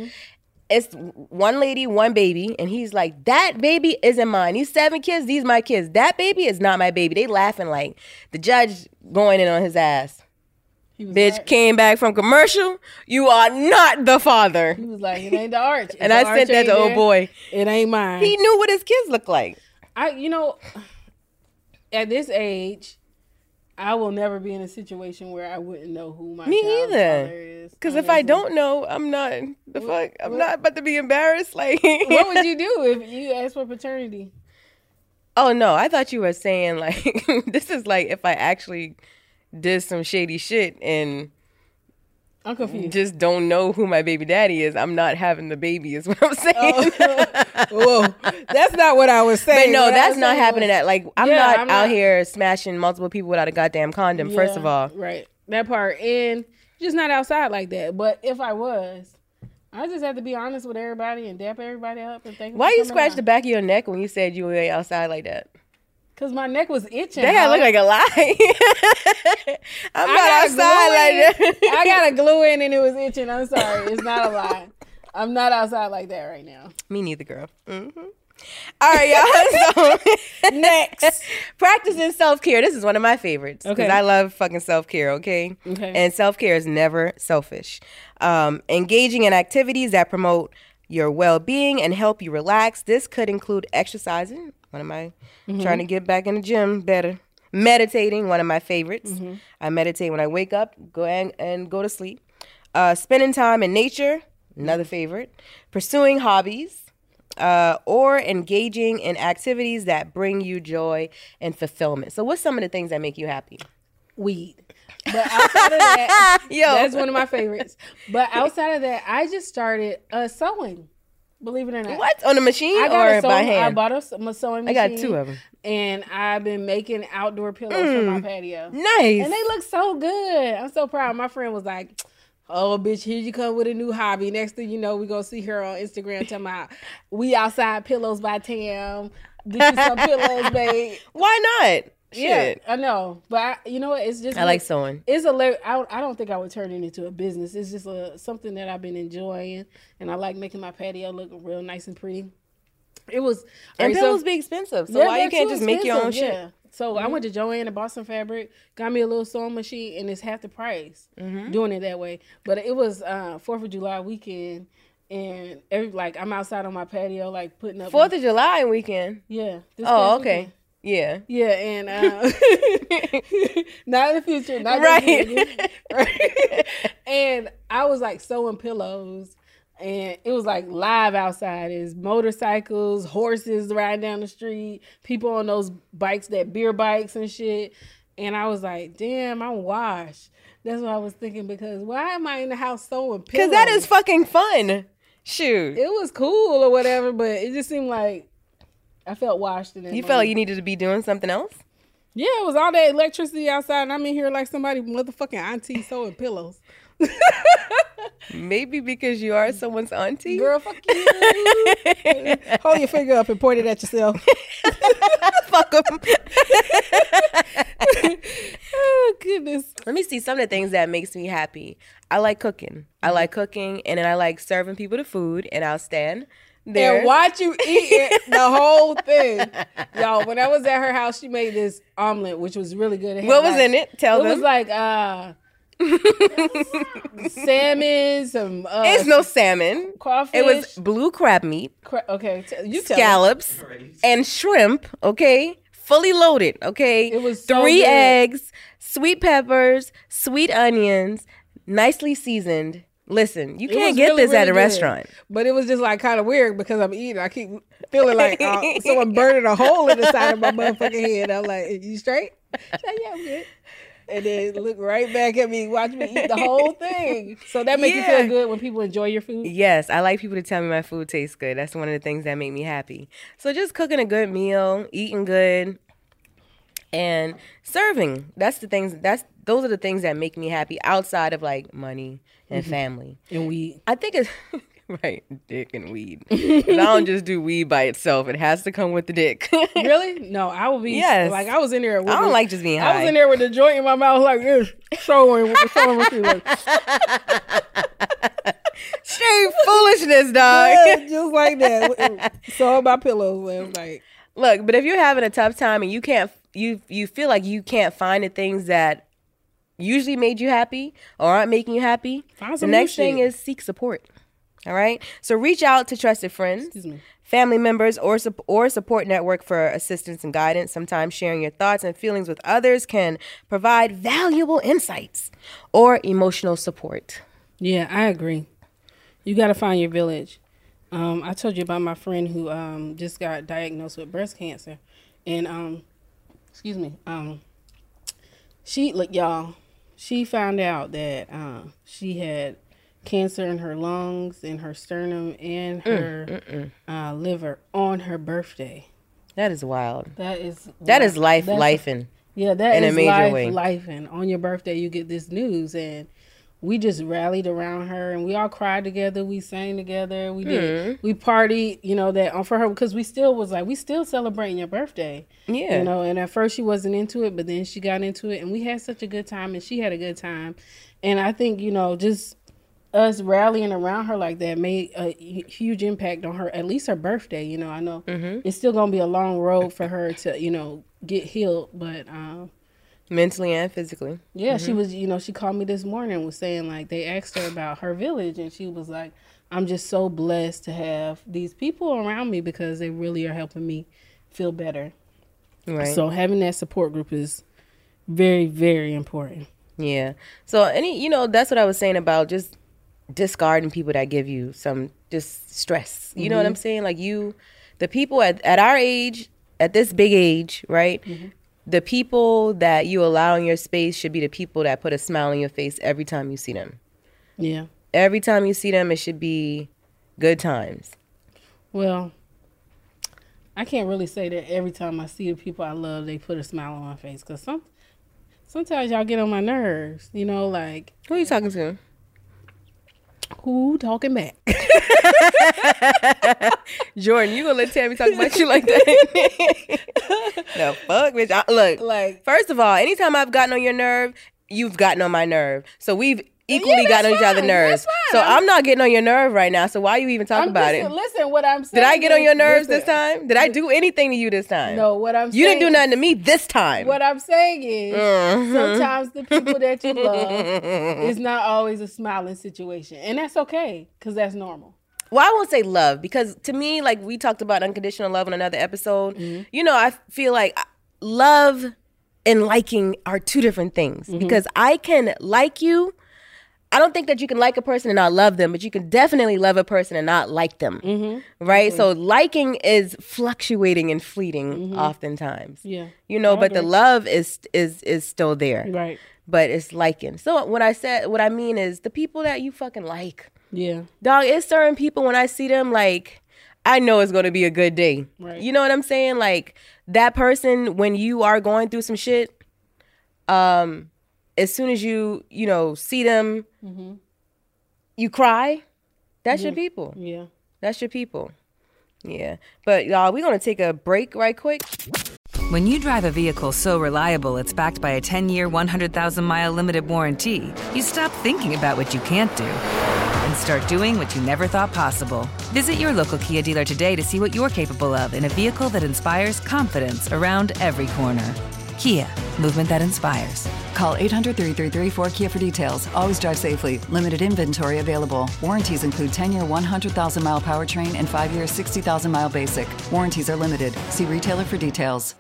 It's one lady, one baby, and he's like, "That baby isn't mine. These seven kids, these my kids. That baby is not my baby." They laughing like the judge going in on his ass. Bitch came back from commercial. You are not the father. He was like, it ain't the arch. And I arch sent that to old boy. It ain't mine. He knew what his kids look like. I, you know, at this age, I will never be in a situation where I wouldn't know who my Me either. father is. Because if I don't know, I'm not the fuck. I'm not about to be embarrassed. (laughs) Like, what would you do if you asked for paternity? Oh no, I thought you were saying like (laughs) this is like if I actually did some shady shit and I'm confused. just don't know who my baby daddy is. I'm not having the baby, is what I'm oh. saying. (laughs) Whoa, that's not what I was saying. But no, What that's not happening. was- At like, I'm Yeah, not I'm out not- here smashing multiple people without a goddamn condom. First of all, right. that part, and just not outside like that. But if I was, I just had to be honest with everybody and dap everybody up and thank. 'em Why you scratch out. the back of your neck when you said you were outside like that? Cause my neck was itching. That had look like a lie. (laughs) I'm not outside like that. I got a glue in and it was itching. I'm sorry. It's not a lie. (laughs) I'm not outside like that right now. Me neither, girl. Mm-hmm. All right, y'all. (laughs) So next, practicing self care. This is one of my favorites because Okay. I love fucking self care. Okay. Okay. And self care is never selfish. Um, engaging in activities that promote your well being and help you relax. This could include exercising. One of my Mhm. trying to get back in the gym better. Meditating, one of my favorites. Mhm. I meditate when I wake up, go and, and go to sleep. Uh, spending time in nature, another favorite. Pursuing hobbies, uh, or engaging in activities that bring you joy and fulfillment. So, what's some of the things that make you happy? Weed. But outside of that, (laughs) Yo. that's one of my favorites. But outside of that, I just started uh, sewing. Believe it or not. What on the machine I got or a sewing, by I bought a, a sewing machine. I got two of 'em. And I've been making outdoor pillows for my Mm. patio. Nice. And they look so good. I'm so proud. My friend was like, Oh, bitch, here you come with a new hobby. Next thing you know, we gonna see her on Instagram talking about we outside pillows by Tam. Get you some (laughs) pillows, babe. Why not? Yeah, I know, but I, you know what? It's just I like sewing. It's a. I, I don't think I would turn it into a business. It's just a something that I've been enjoying, and I like making my patio look real nice and pretty. It was And alright, so- pillows be expensive, so why you can't just make your own shit? yeah. So I went to Joann and bought some fabric, got me a little sewing machine, and it's half the price Mhm. doing it that way. But it was uh Fourth of July weekend, and every like I'm outside on my patio, like putting up Fourth of July weekend. Yeah. Oh, okay. weekend. Yeah. Yeah, and uh, (laughs) not in the future, not Right. right. (laughs) right. and I was like sewing pillows, and it was like live outside. Is motorcycles, horses riding down the street, people on those bikes, that beer bikes and shit. And I was like, damn, I'm washed. That's what I was thinking because why am I in the house sewing pillows? Because that is fucking fun. Shoot. It was cool or whatever, but it just seemed like I felt washed in it. You felt like you needed to be doing something else? Yeah, it was all that electricity outside, and I'm in here like somebody motherfucking auntie sewing pillows. (laughs) Maybe because you are someone's auntie. Girl, fuck you. (laughs) Hold your finger up and point it at yourself. (laughs) Fuck them. oh goodness. Let me see some of the things that makes me happy. I like cooking. I like cooking, and then I like serving people the food, and I'll stand there And watch you eat it, the whole thing. (laughs) Y'all, when I was at her house, she made this omelet, which was really good. What was like- in it? Tell me. it them. was like uh (laughs) salmon, some uh it's no salmon. crawfish. It was blue crab meat, Cra- okay, t- you tell scallops, and shrimp. Okay, fully loaded. Okay, it was so three good. eggs, sweet peppers, sweet onions, nicely seasoned. Listen, you can't get really, this at a good. restaurant. But it was just like kind of weird because I'm eating. I keep feeling like uh, (laughs) someone burning a hole in the side of my motherfucking head. I'm like, "You straight?" Like, yeah, I'm good. And then look right back at me, watch me eat the whole thing. So that makes you feel good when people enjoy your food. Yes, I like people to tell me my food tastes good. That's one of the things that make me happy. So just cooking a good meal, eating good, and serving. That's the things that's those are the things that make me happy outside of like money and Mhm. family. And weed. I think it's (laughs) right, dick and weed. (laughs) I don't just do weed by itself. It has to come with the dick. (laughs) really? No, I will be. Yes. Like I was in there. With I don't the- like just being High. I was in there with the joint in my mouth like this, showing showing machine. Like, Straight foolishness, dog. Yeah, just like that. So my pillows. Like Look, but if you're having a tough time and you can't you you feel like you can't find the things that usually made you happy or aren't making you happy, the next thing shit. is seek support. All right? So reach out to trusted friends, family members or or support network for assistance and guidance. Sometimes sharing your thoughts and feelings with others can provide valuable insights or emotional support. Yeah, I agree. You got to find your village. Um, I told you about my friend who um, just got diagnosed with breast cancer, and um, excuse me, um, she look y'all, she found out that uh, she had cancer in her lungs, in her sternum, and Mm, her uh, liver on her birthday. That is wild. That is That is life that's- lifing. Yeah, that in is a major life, way. life, and on your birthday you get this news, and we just rallied around her, and we all cried together. We sang together. We did. Hmm. We partied, you know, that on for her because we still was like we still celebrating your birthday. Yeah. you know. And at first she wasn't into it, but then she got into it, and we had such a good time, and she had a good time. And I think you know just us rallying around her like that made a huge impact on her at least her birthday you know i know Mm-hmm. it's still gonna be a long road for her to you know get healed but um mentally and physically. yeah she Mhm. was you know she called me this morning and was saying like they asked her about her village and she was like i'm just so blessed to have these people around me because they really are helping me feel better Right. so having that support group is very very important Yeah. So any you know, that's what I was saying about just discarding people that give you some just stress. You know what I'm Mhm. saying? Like you the people at, at our age, at this big age, right? The people that you allow in your space should be the people that put a smile on your face every time you see them. yeah Every time you see them, it should be good times. Well, I can't really say that every time I see the people I love, they put a smile on my face. Cause some, sometimes y'all get on my nerves. You know, like who are you talking to? Who talking back? (laughs) Jordan, you gonna let Tammy talk about you like that? (laughs) the fuck, bitch. I, look, like, first of all, anytime I've gotten on your nerve, you've gotten on my nerve. So we've equally that's gotten on each other's nerves. So fine. I'm not getting on your nerve right now. So why are you even talking I'm about listen, it? Listen, what I'm saying. Did I get on your nerves listen, this time? Did I do anything to you this time? No, what I'm saying You didn't do nothing to me this time. What I'm saying is, Mhm. sometimes the people that you love (laughs) is not always a smiling situation, and that's okay, cause that's normal. Well, I won't say love because to me, like we talked about unconditional love in another episode. Mm-hmm. You know, I feel like uh, love and liking are two different things Mm-hmm. because I can like you. I don't think that you can like a person and not love them, but you can definitely love a person and not like them. Mm-hmm. Right? So liking is fluctuating and fleeting oftentimes. Mm-hmm. Yeah. You know, but the love is is is still there. Right. But it's liking. So when I said what I mean is the people that you fucking like. Yeah. Dog, it's certain people when I see them, like, I know it's gonna be a good day. Right. You know what I'm saying? Like that person when you are going through some shit, um, as soon as you, you know, see them, Mm-hmm. you cry. That's your people. Yeah. That's your people. Yeah. But y'all, we're gonna take a break right quick. When you drive a vehicle so reliable it's backed by a 10 year, 100,000 mile limited warranty, you stop thinking about what you can't do and start doing what you never thought possible. Visit your local Kia dealer today to see what you're capable of in a vehicle that inspires confidence around every corner. Kia, movement that inspires. Call 800 333 4KIA for details. Always drive safely. Limited inventory available. Warranties include 10 year 100,000 mile powertrain and 5 year 60,000 mile basic. Warranties are limited. See retailer for details.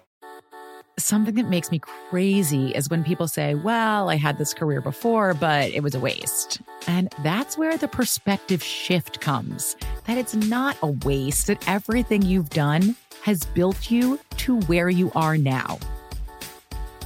Something that makes me crazy is when people say, Well, I had this career before, but it was a waste. And that's where the perspective shift comes that it's not a waste, that everything you've done has built you to where you are now.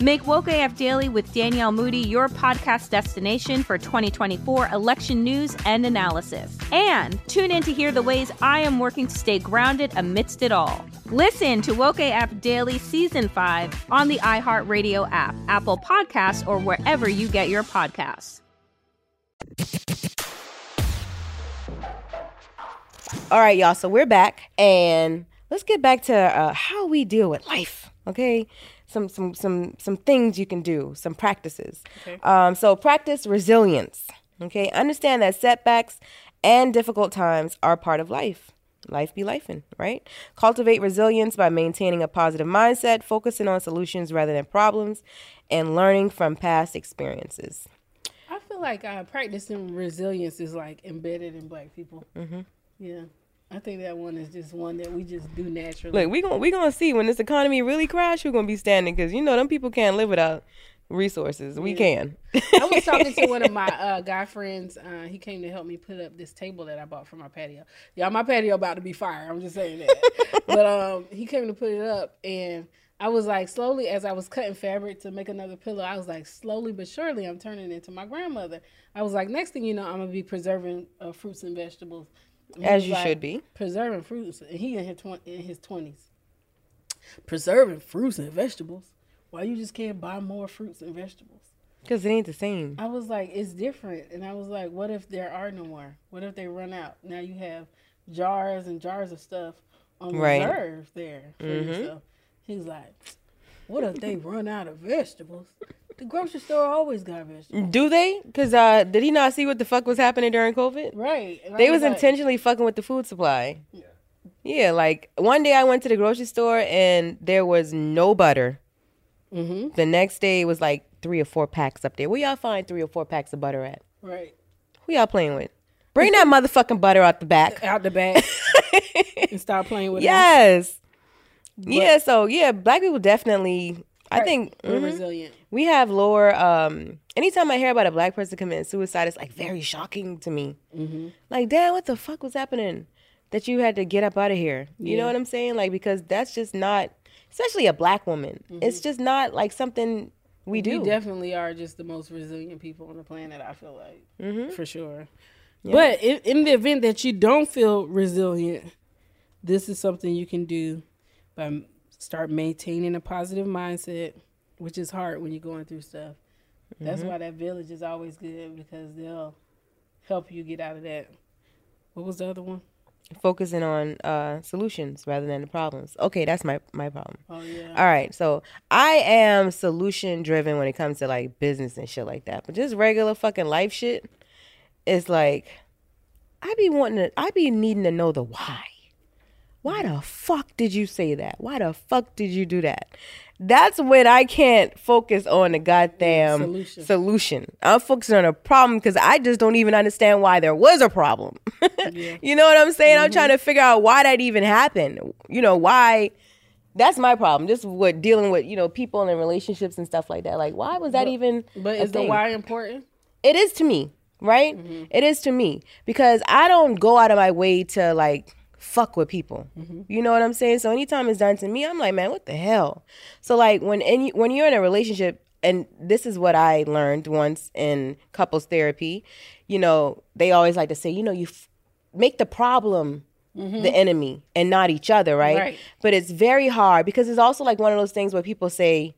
Make Woke AF Daily with Danielle Moody your podcast destination for 2024 election news and analysis. And tune in to hear the ways I am working to stay grounded amidst it all. Listen to Woke AF Daily Season 5 on the iHeartRadio app, Apple Podcasts, or wherever you get your podcasts. All right, y'all. So we're back, and let's get back to uh, how we deal with life. Okay, some some some some things you can do, some practices. Okay. Um, so practice resilience. Okay, understand that setbacks and difficult times are part of life. Life be lifing, right? Cultivate resilience by maintaining a positive mindset, focusing on solutions rather than problems, and learning from past experiences. I feel like uh, practicing resilience is like embedded in Black people. Mm-hmm. Yeah. I think that one is just one that we just do naturally. Look, we gonna we gonna see when this economy really crash, who's gonna be standing because you know them people can't live without resources. We can. I was talking to one of my (laughs) uh, guy friends. Uh, he came to help me put up this table that I bought for my patio. Y'all, my patio about to be fire. I'm just saying that. (laughs) but um, he came to put it up, and I was like, slowly as I was cutting fabric to make another pillow, I was like, slowly but surely, I'm turning into my grandmother. I was like, next thing you know, I'm gonna be preserving uh, fruits and vegetables as you like should be. Preserving fruits. And he in his in his twenties. Preserving fruits and vegetables. Why you just can't buy more fruits and vegetables? Because it ain't the same. I was like, it's different. And I was like, what if there are no more? What if they run out? Now you have jars and jars of stuff on right. reserve there for mm-hmm. yourself. He's like, what if they run out of vegetables? The grocery store always got vegetables. Do they? Because uh, did he not see what the fuck was happening during COVID? Right. And they was, was like, intentionally fucking with the food supply. Yeah. Yeah, like one day I went to the grocery store and there was no butter. Mm-hmm. The next day it was like three or four packs up there. Where y'all find three or four packs of butter at? Right. Who y'all playing with? Bring that motherfucking butter out the back. Out the back. (laughs) and start playing with it. Yes. Yeah, so yeah, black people definitely I think mm-hmm. resilient. We have lower. Um, anytime I hear about a black person committing suicide, it's like very shocking to me. Mm-hmm. Like, damn, what the fuck was happening that you had to get up out of here? You yeah. know what I'm saying? Like, because that's just not, especially a black woman. Mm-hmm. It's just not like something we do. We definitely are just the most resilient people on the planet. I feel like mm-hmm. for sure. Yeah. But in, in the event that you don't feel resilient, this is something you can do by start maintaining a positive mindset, which is hard when you're going through stuff. Mm-hmm. That's why that village is always good because they'll help you get out of that. What was the other one? focusing on uh solutions rather than the problems. Okay, that's my my problem. Oh yeah. All right, so I am solution driven when it comes to like business and shit like that. But just regular fucking life shit, it's like I be wanting to, I be needing to know the why. Why the fuck did you say that? Why the fuck did you do that? That's when I can't focus on the goddamn solution. solution. I'm focusing on a problem because I just don't even understand why there was a problem. (laughs) You know what I'm saying? I'm trying mm-hmm. to figure out why that even happened. You know, why that's my problem. Just what dealing with, you know, people and relationships and stuff like that. Like, why was that But- even But is the why important? It is to me, right? Mm-hmm. It is to me because I don't go out of my way to like fuck with people. Mm-hmm. You know what I'm saying? So anytime it's done to me, I'm like, man, what the hell? So like when any when you're in a relationship, and this is what I learned once in couples therapy, you know, they always like to say, you know, you f- make the problem mm-hmm. the enemy and not each other, right? Right. But it's very hard because it's also like one of those things where people say,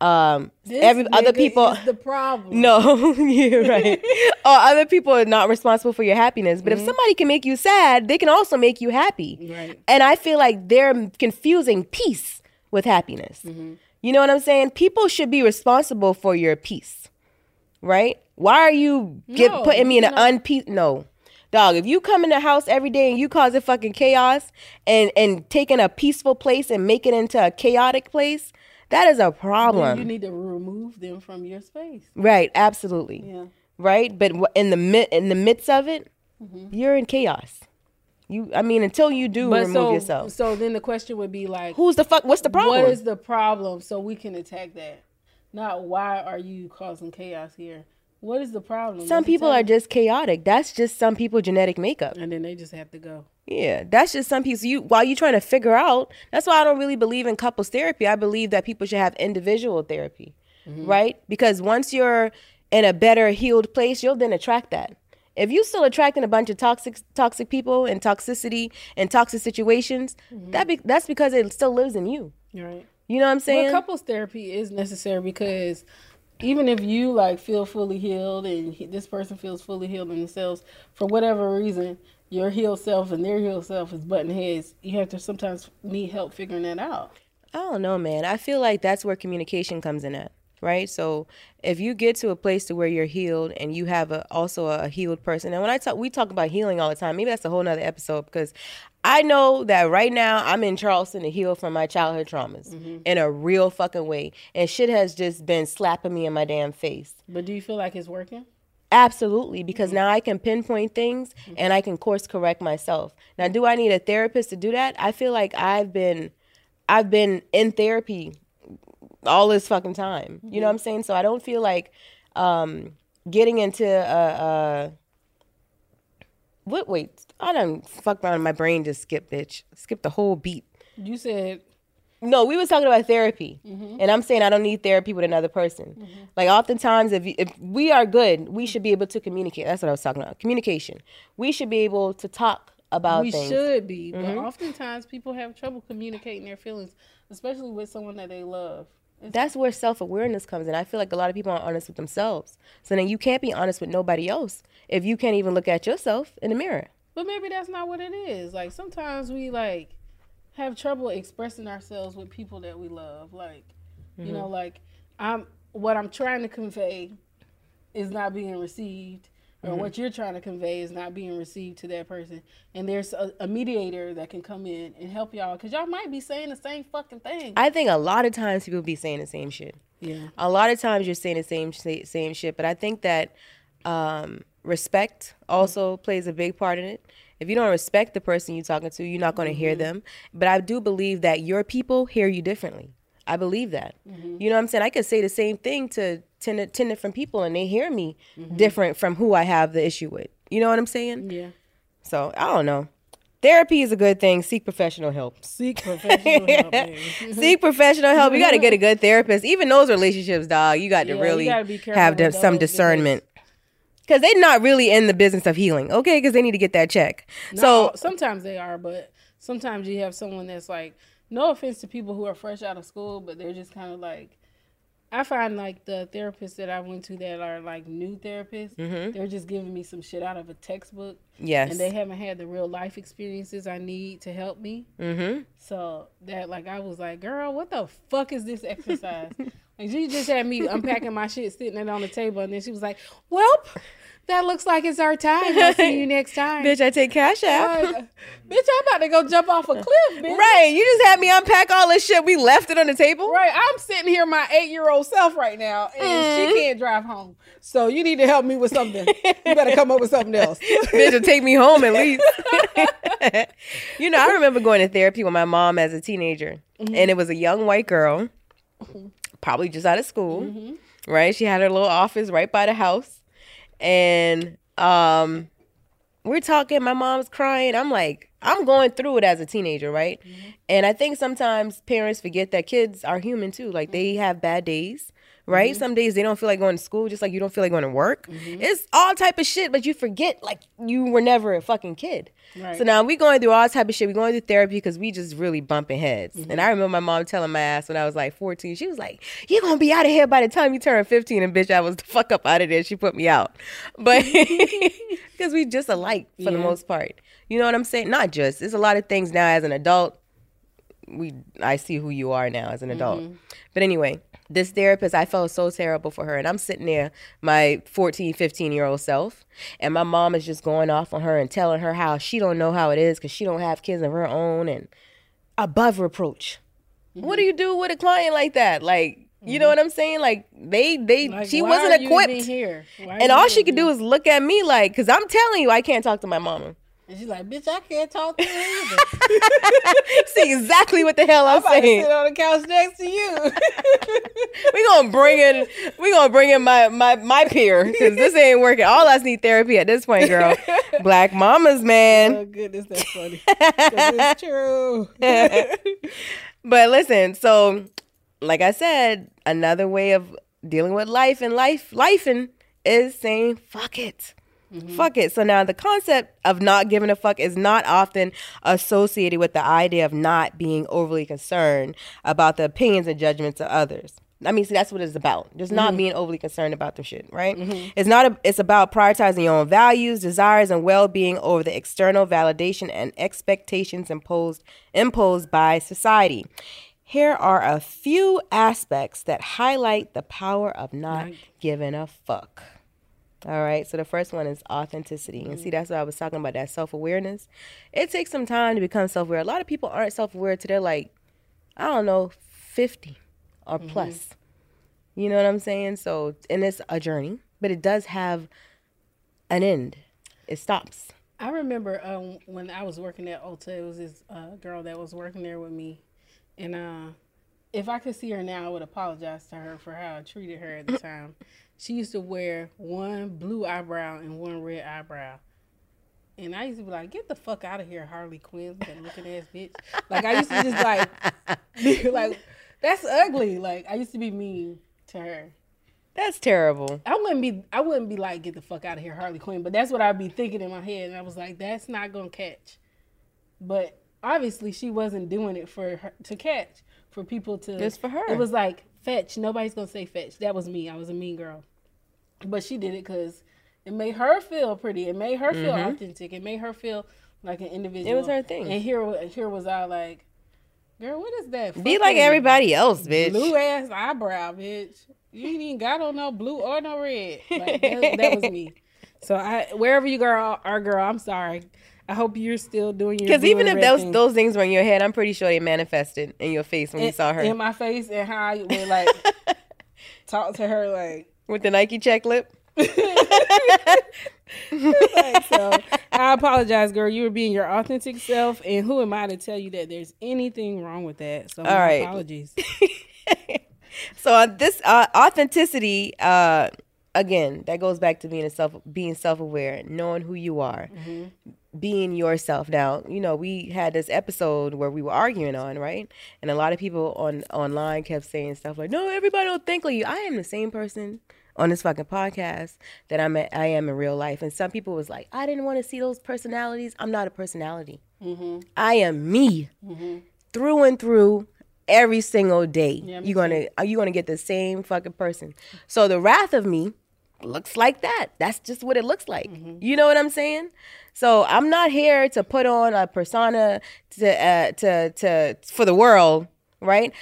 um, This every other people the problem. (laughs) no, (laughs) you're right. (laughs) or other people are not responsible for your happiness. But if somebody can make you sad, they can also make you happy. Right. And I feel like they're confusing peace with happiness. You know what I'm saying? People should be responsible for your peace, right? Why are you get, No, putting me in an unpeace? No. Dog, if you come in the house every day and you cause causing fucking chaos and and taking a peaceful place and make it into a chaotic place, that is a Then problem. you need to remove them from your space. Right, absolutely. Yeah. Right, but in the mid in the midst of it, Mm-hmm. you're in chaos. You, I mean, until you do But remove so, yourself. So then the question would be like, Who's the fuck? What's the problem? What is the problem? So we can attack that. Not why are you causing chaos here? What is the problem? Some Let's people are just chaotic. That's just some people genetic makeup. and then they just have to go. Yeah, that's just some people. So you while you're trying to figure out. That's why I don't really believe in couples therapy. I believe that people should have individual therapy, Mm-hmm. right? Because once you're in a better healed place, you'll then attract that. If you're still attracting a bunch of toxic toxic people and toxicity and toxic situations, that be, that's because it still lives in you. Right. You know what I'm saying? Well, couples therapy is necessary because even if you like feel fully healed and he- this person feels fully healed themselves for whatever reason, your healed self and their healed self is button heads. You have to sometimes need help figuring that out. I don't know, man. I feel like that's where communication comes in at, right? So if you get to a place to where you're healed and you have a, also a healed person, and when I talk, we talk about healing all the time. Maybe that's a whole nother episode because I know that right now I'm in Charleston to heal from my childhood traumas mm-hmm. in a real fucking way, and shit has just been slapping me in my damn face. But do you feel like it's working? Absolutely, because mm-hmm. now I can pinpoint things mm-hmm. and I can course correct myself. Now, do I need a therapist to do that? I feel like I've been I've been in therapy all this fucking time. You know what I'm saying? So I don't feel like um getting into a, a what wait, I don't fuck around my brain just skipped bitch. Skipped the whole beat. You said No, we was talking about therapy, Mhm. and I'm saying I don't need therapy with another person. Like oftentimes, if if we are good, we should be able to communicate. That's what I was talking about. Communication. We should be able to talk about we things. should be, but Mhm. oftentimes people have trouble communicating their feelings, especially with someone that they love. That's where self awareness comes in. I feel like a lot of people aren't honest with themselves. So then you can't be honest with nobody else if you can't even look at yourself in the mirror. But maybe that's not what it is. Like sometimes we like have trouble expressing ourselves with people that we love. Like, you mm-hmm. know, like I'm what I'm trying to convey is not being received, or Mhm. what you're trying to convey is not being received to that person. And there's a, a mediator that can come in and help y'all because y'all might be saying the same fucking thing. I think a lot of times people be saying the same shit. Yeah. A lot of times you're saying the same same shit, but I think that um, respect also plays a big part in it. If you don't respect the person you're talking to, you're not going to hear Mhm. them. But I do believe that your people hear you differently. I believe that. Mhm. You know what I'm saying? I could say the same thing to 10, 10 different people and they hear me Mhm. different from who I have the issue with. You know what I'm saying? Yeah. So I don't know. Therapy is a good thing. Seek professional help. Seek professional help. (laughs) Seek professional help. You got to get a good therapist. Even those relationships, dog, you got Yeah, to really have some discernment. Because they're not really in the business of healing, okay? Because they need to get that check. Not So sometimes they are, but sometimes you have someone that's like, no offense to people who are fresh out of school, but they're just kind of like, I find like the therapists that I went to that are like new therapists, Mhm. they're just giving me some shit out of a textbook. Yes. And they haven't had the real life experiences I need to help me. Mm-hmm. So that like I was like, girl, what the fuck is this exercise? (laughs) like she just had me unpacking my shit, sitting it on the table, and then she was like, Welp, that looks like it's our time. I'll see you next (laughs) time. Bitch, I take cash app. Like, (laughs) bitch, I'm about to go jump off a cliff, bitch. Right. You just had me unpack all this shit. We left it on the table. Right. I'm sitting here, my eight year old self right now, and Mm. she can't drive home. So you need to help me with something. You better come up with something else. (laughs) Bitch will take me home at least. you know, I remember going to therapy with my mom as a teenager, Mm-hmm. and it was a young white girl, probably just out of school, Mm-hmm. right? She had her little office right by the house, and um, we're talking. My mom's crying. I'm like, I'm going through it as a teenager, right? And I think sometimes parents forget that kids are human too. Like they have bad days, right? Mm-hmm. Some days they don't feel like going to school, just like you don't feel like going to work. Mm-hmm. It's all type of shit, but you forget like you were never a fucking kid. Right. So now we going through all type of shit. We going through therapy because we just really bumping heads. Mm-hmm. And I remember my mom telling my ass when I was like 14, she was like, "You're gonna be out of here by the time you turn 15." And bitch, I was the fuck up out of there. She put me out, but (laughs) because we just alike for the most part. You know what I'm saying? Not just. There's a lot of things now as an adult. We I see who you are now as an adult. Mhm. But anyway, this therapist, I felt so terrible for her. And I'm sitting there, my 14, 15 year old self, and my mom is just going off on her and telling her how she don't know how it is because she don't have kids of her own and above reproach. What do you do with a client like that? Like, you know what I'm saying? Like they they Like, she wasn't equipped. And all she could do is look at me like, cause I'm telling you, I can't talk to my mama. And she's like, bitch, I can't talk to you either. (laughs) See exactly what the hell I'm, I'm about to saying. sit on the couch next to you. (laughs) we gonna bring in we gonna bring in my my my peer because this ain't working. All us need therapy at this point, girl. (laughs) Black mamas, man. oh goodness, that's funny. it's true. but listen, so like I said, another way of dealing with life and life lifing is saying fuck it. Fuck it. So now the concept of not giving a fuck is not often associated with the idea of not being overly concerned about the opinions and judgments of others. I mean, see, that's what it's about. Just not Mhm. being overly concerned about the shit, right? Mhm. It's not. A, it's about prioritizing your own values, desires, and well-being over the external validation and expectations imposed imposed by society. Here are a few aspects that highlight the power of not giving a fuck. All right. So the first one is authenticity. And see, that's what I was talking about, that self awareness. It takes some time to become self aware. A lot of people aren't self aware till they're like, I don't know, 50 or plus. You know what I'm saying? So, and it's a journey, but it does have an end. It stops. I remember um, when I was working at Ulta, it was this uh, girl that was working there with me, and uh, if I could see her now, I would apologize to her for how I treated her at the (coughs) time. She used to wear one blue eyebrow and one red eyebrow. And I used to be like, get the fuck out of here, Harley Quinn, that looking ass bitch. Like I used to just like be (laughs) like, that's ugly. Like I used to be mean to her. That's terrible. I wouldn't be I wouldn't be like, get the fuck out of here, Harley Quinn. But that's what I'd be thinking in my head. And I was like, that's not gonna catch. But obviously she wasn't doing it for her to catch. For people to Just for her. It was like fetch. Nobody's gonna say fetch. That was me. I was a mean girl. But she did it because it made her feel pretty. It made her feel Mhm. authentic. It made her feel like an individual. It was her thing. And here, here was I like, girl, what is that? Be like everybody else, bitch. Blue ass eyebrow, bitch. You ain't even got on no blue or no red. Like, that, that was me. (laughs) So I, wherever you girl are, girl, I'm sorry. I hope you're still doing your. Because even if those thing. those things were in your head, I'm pretty sure they manifested in your face when you saw her in my face and how I would like (laughs) talk to her like with the Nike check lip. like, so I apologize, girl. You were being your authentic self, and who am I to tell you that there's anything wrong with that? So All right. apologies. (laughs) So uh, this uh, authenticity, uh, again, that goes back to being a self, being self-aware, knowing who you are, Mhm. being yourself. Now, you know, we had this episode where we were arguing on, right? And a lot of people on online kept saying stuff like, "No, everybody don't think like you." I am the same person on this fucking podcast that I'm at, I am in real life. And some people was like, "I didn't want to see those personalities." I'm not a personality. Mm-hmm. I am me Mm-hmm. through and through every single day. Yeah, you're gonna are you gonna get the same fucking person. So the wrath of me looks like that. That's just what it looks like. Mm-hmm. You know what I'm saying? So I'm not here to put on a persona to uh, to to for the world, right?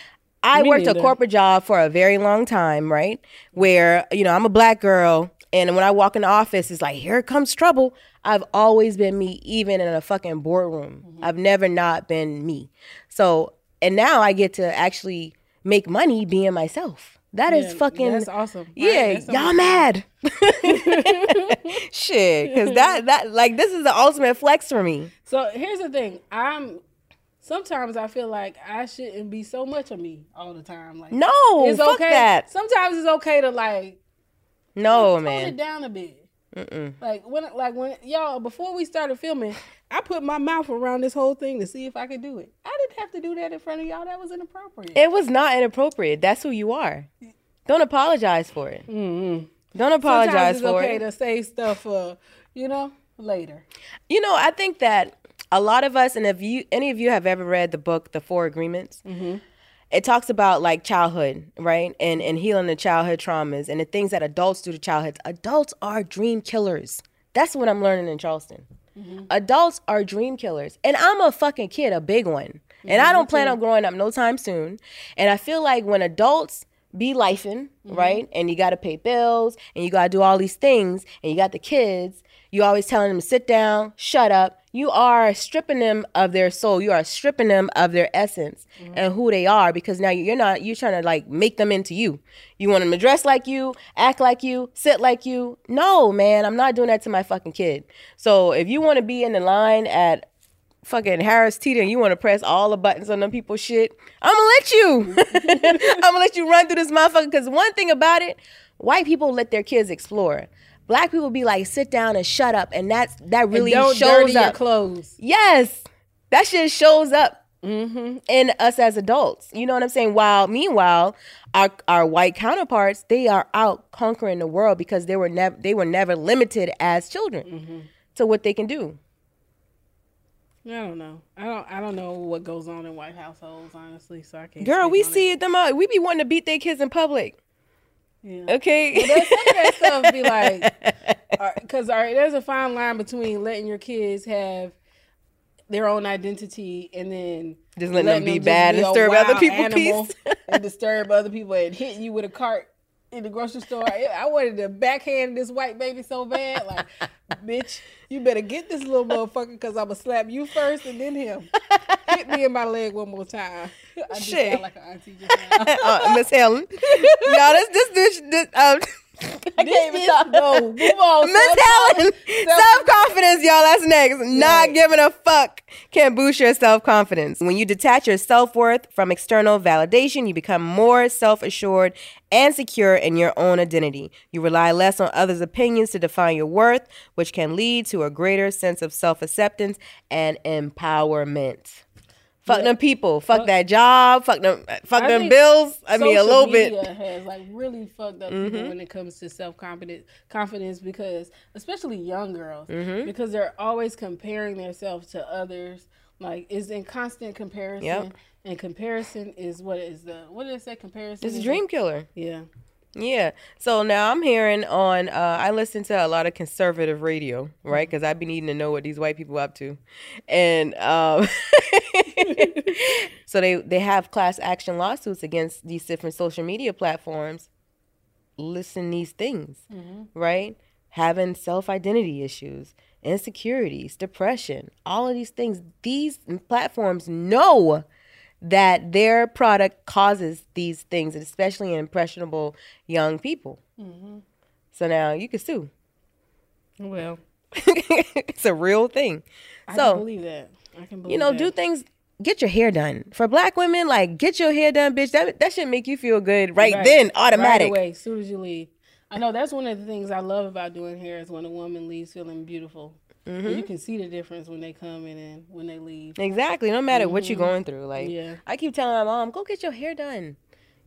I Me worked a corporate job for a very long time, right? Where you know I'm a black girl, and when I walk in the office, it's like here comes trouble. I've always been me, even in a fucking boardroom. Mm-hmm. I've never not been me. So and now I get to actually make money being myself. That is Yeah, fucking that's awesome. Right, Yeah, that's y'all awesome. mad? (laughs) (laughs) Shit, because that that like this is the ultimate flex for me. So here's the thing. I'm sometimes I feel like I shouldn't be so much of me all the time. Like No, it's fuck okay. that. Sometimes it's okay to like No, tone man. it down a bit. Mm-mm. Like when like when y'all before we started filming, I put my mouth around this whole thing to see if I could do it. I didn't have to do that in front of y'all. That was inappropriate. It was not inappropriate. That's who you are. Don't apologize for it. Mm-hmm. Don't apologize Sometimes it's for okay it. to say stuff for you know later. You know, I think that a lot of us, and if you any of you have ever read the book The Four Agreements, Mm-hmm. it talks about like childhood, right? And and healing the childhood traumas and the things that adults do to childhoods. Adults are dream killers. That's what I'm learning in Charleston. Adults are dream killers. And I'm a fucking kid, a big one. And I Mhm, don't plan on growing up no time soon. And I feel like when adults be lifing, right? And you got to pay bills and you got to do all these things and you got the kids, you always telling them to sit down, shut up. You are stripping them of their soul. You are stripping them of their essence mm-hmm. and who they are because now you're not you're trying to like make them into you. You want them to dress like you, act like you, sit like you. No, man, I'm not doing that to my fucking kid. So if you want to be in the line at fucking Harris Teeter and you want to press all the buttons on them people's shit, I'm gonna let you. (laughs) (laughs) I'm gonna let you run through this motherfucker. Because one thing about it, white people let their kids explore. Black people be like, sit down and shut up, and that's that really shows up. clothes. Yes, that shit shows up Mm-hmm. in us as adults. You know what I'm saying? While meanwhile, our our white counterparts they are out conquering the world because they were never they were never limited as children Mm-hmm. to what they can do. I don't know. I don't. I don't know what goes on in white households, honestly. So I can't. Girl, we see it them out. We be wanting to beat their kids in public. Yeah. Okay. Well, some of that stuff be like, (laughs) because all right, there's a fine line between letting your kids have their own identity and then Just letting them be just bad and disturb other wild people's peace. (laughs) and disturb other people and hit you with a cart in the grocery store. I, I wanted to backhand this white baby so bad, like, (laughs) bitch, you better get this little motherfucker because I'm gonna slap you first and then him. Hit me in my leg one more time. I just Shit. sound like an auntie just now. (laughs) uh, Miss Helen. Y'all, this this bitch. This, um, I can't even talk. No, (laughs) move on. Miss Helen, self confidence, y'all. That's next. Not giving a fuck can boost your self confidence. When you detach your self worth from external validation, you become more self assured and secure in your own identity. You rely less on others' opinions to define your worth, which can lead to a greater sense of self acceptance and empowerment. Fuck Yeah. them people. Fuck that job. Fuck them. Fuck I them bills. I mean, a little bit. media has like really fucked up people Mhm. when it comes to self confidence, confidence because especially young girls Mhm. because they're always comparing themselves to others. Like it's in constant comparison. Yep. And comparison is what is the what did it say? Comparison. It's a dream killer. Yeah. Yeah. So now I'm hearing on. Uh, I listen to a lot of conservative radio, right? Because I've been needing to know what these white people up to, and um, (laughs) (laughs) so they they have class action lawsuits against these different social media platforms. Listen, these things, Mhm. right? Having self identity issues, insecurities, depression, all of these things. These platforms know that their product causes these things, especially in impressionable young people. Mhm. So now you can sue. Well, (laughs) it's a real thing. I so can believe that. I can believe you know, that. do things. Get your hair done. For black women, like get your hair done, bitch. That that should make you feel good right, then, automatic. Right away, as soon as you leave. I know that's one of the things I love about doing hair is when a woman leaves feeling beautiful. Mhm. You can see the difference when they come in and when they leave. Exactly. No matter what you're going through. Like Yeah. I keep telling my mom, go get your hair done.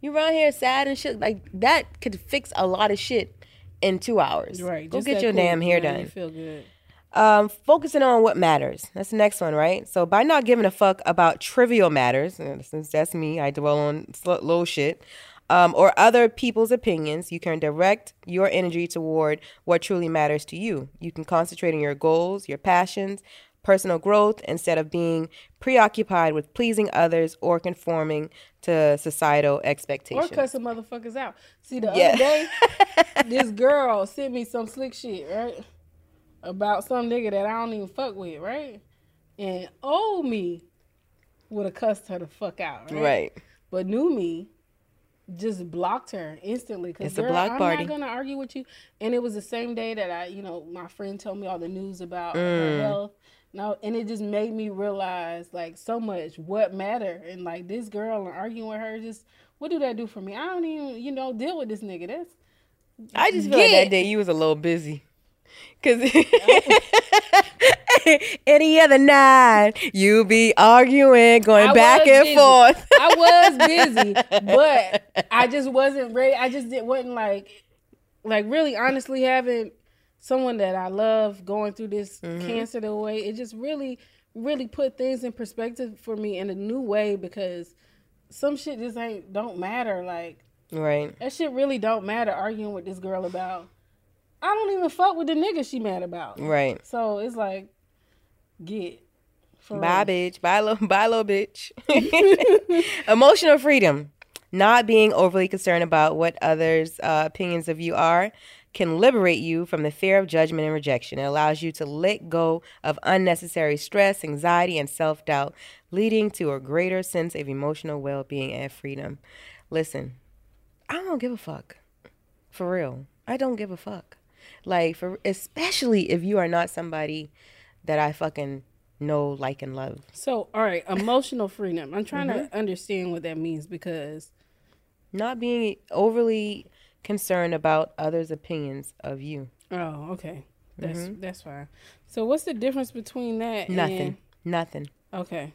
You around here sad and shit. Like that could fix a lot of shit in two hours. Right. Go just get your cool. damn hair done. You feel good. Um, focusing on what matters. That's the next one, right? So by not giving a fuck about trivial matters, since that's me, I dwell on little shit, um, or other people's opinions, you can direct your energy toward what truly matters to you. You can concentrate on your goals, your passions, personal growth, instead of being preoccupied with pleasing others or conforming to societal expectations. Or expectations. cuss some motherfuckers out. See, the Yeah. other day, (laughs) this girl sent me some slick shit, right? About some nigga that I don't even fuck with, right? And old me would have cussed her the fuck out, right? Right. But new me just blocked her instantly. Cause It's a girl, block I'm party. not gonna argue with you. And it was the same day that I, you know, my friend told me all the news about Mm. her health. No, and it just made me realize like so much what matter. And like this girl and arguing with her, just what do that do for me? I don't even, you know, deal with this nigga. That's I just feel like that day you was a little busy. Cause (laughs) any other night you be arguing, going I back and busy. forth. I was busy, (laughs) but I just wasn't ready. I just didn't wasn't like like really honestly having someone that I love going through this Mhm. cancer the way it just really really put things in perspective for me in a new way because some shit just ain't don't matter like Right. that shit really don't matter arguing with this girl about I don't even fuck with the nigga she mad about. Right. So it's like get for Bye, real. bitch. Bye, little, (laughs) bye, little bitch. (laughs) Emotional freedom. Not being overly concerned about what others' uh, opinions of you are can liberate you from the fear of judgment and rejection. It allows you to let go of unnecessary stress, anxiety, and self doubt, leading to a greater sense of emotional well being and freedom. Listen, I don't give a fuck. For real. I don't give a fuck. Like for especially if you are not somebody that I fucking know, like and love. So, all right, emotional freedom. I'm trying Mhm. to understand what that means because Not being overly concerned about others' opinions of you. oh, okay. That's Mhm. that's fine. So, what's the difference between that Nothing. and Nothing. okay.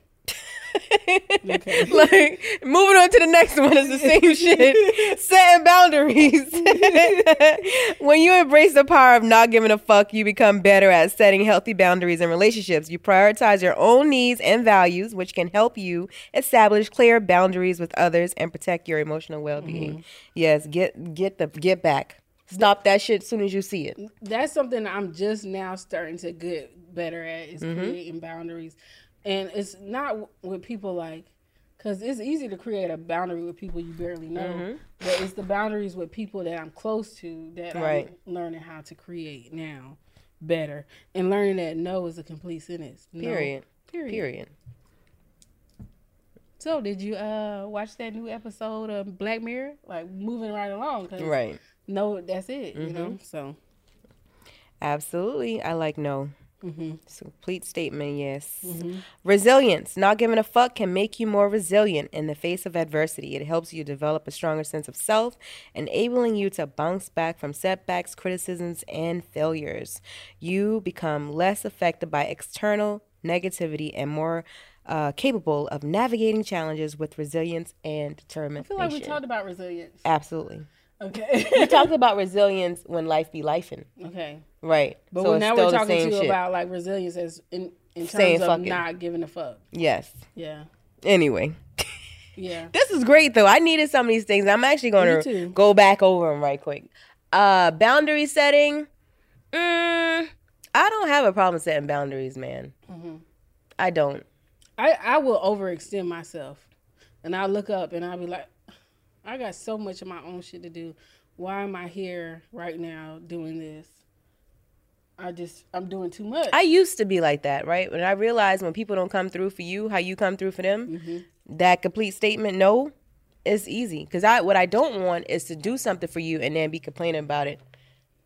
(laughs) like moving on to the next one is the same (laughs) shit. Setting boundaries. (laughs) when you embrace the power of not giving a fuck, you become better at setting healthy boundaries in relationships. You prioritize your own needs and values, which can help you establish clear boundaries with others and protect your emotional well-being. Mhm. Yes, get get the get back. Stop that shit as soon as you see it. That's something I'm just now starting to get better at is Mhm. creating boundaries, and it's not with people like. Cause it's easy to create a boundary with people you barely know, Mhm. but it's the boundaries with people that I'm close to that Right. I'm learning how to create now better, and learning that no is a complete sentence. No. Period. Period. Period. So, did you uh watch that new episode of Black Mirror? Like moving right along, 'cause Right. No, that's it. You know, Mhm. so Absolutely. I like no. Mhm. It's a complete statement, yes. Mhm. Resilience. Not giving a fuck can make you more resilient in the face of adversity. It helps you develop a stronger sense of self, enabling you to bounce back from setbacks, criticisms, and failures. You become less affected by external negativity and more uh, capable of navigating challenges with resilience and determination. I feel like we talked about resilience. Absolutely. Okay. we talked (laughs) about resilience when life be lifing. Okay. Right. But So now we're talking to you shit. about like resilience as in in terms Saying of it. not giving a fuck. Yes. Yeah. Anyway. Yeah. (laughs) This is great though. I needed some of these things. I'm actually going to go back over them right quick. Uh, boundary setting. Mm, I don't have a problem setting boundaries, man. Mhm. I don't. I I will overextend myself, and I look up and I'll be like, I got so much of my own shit to do. Why am I here right now doing this? I just I'm doing too much. I used to be like that, right? When I realized when people don't come through for you, how you come through for them, Mm-hmm. that complete statement, no, it's easy. Because I what I don't want is to do something for you and then be complaining about it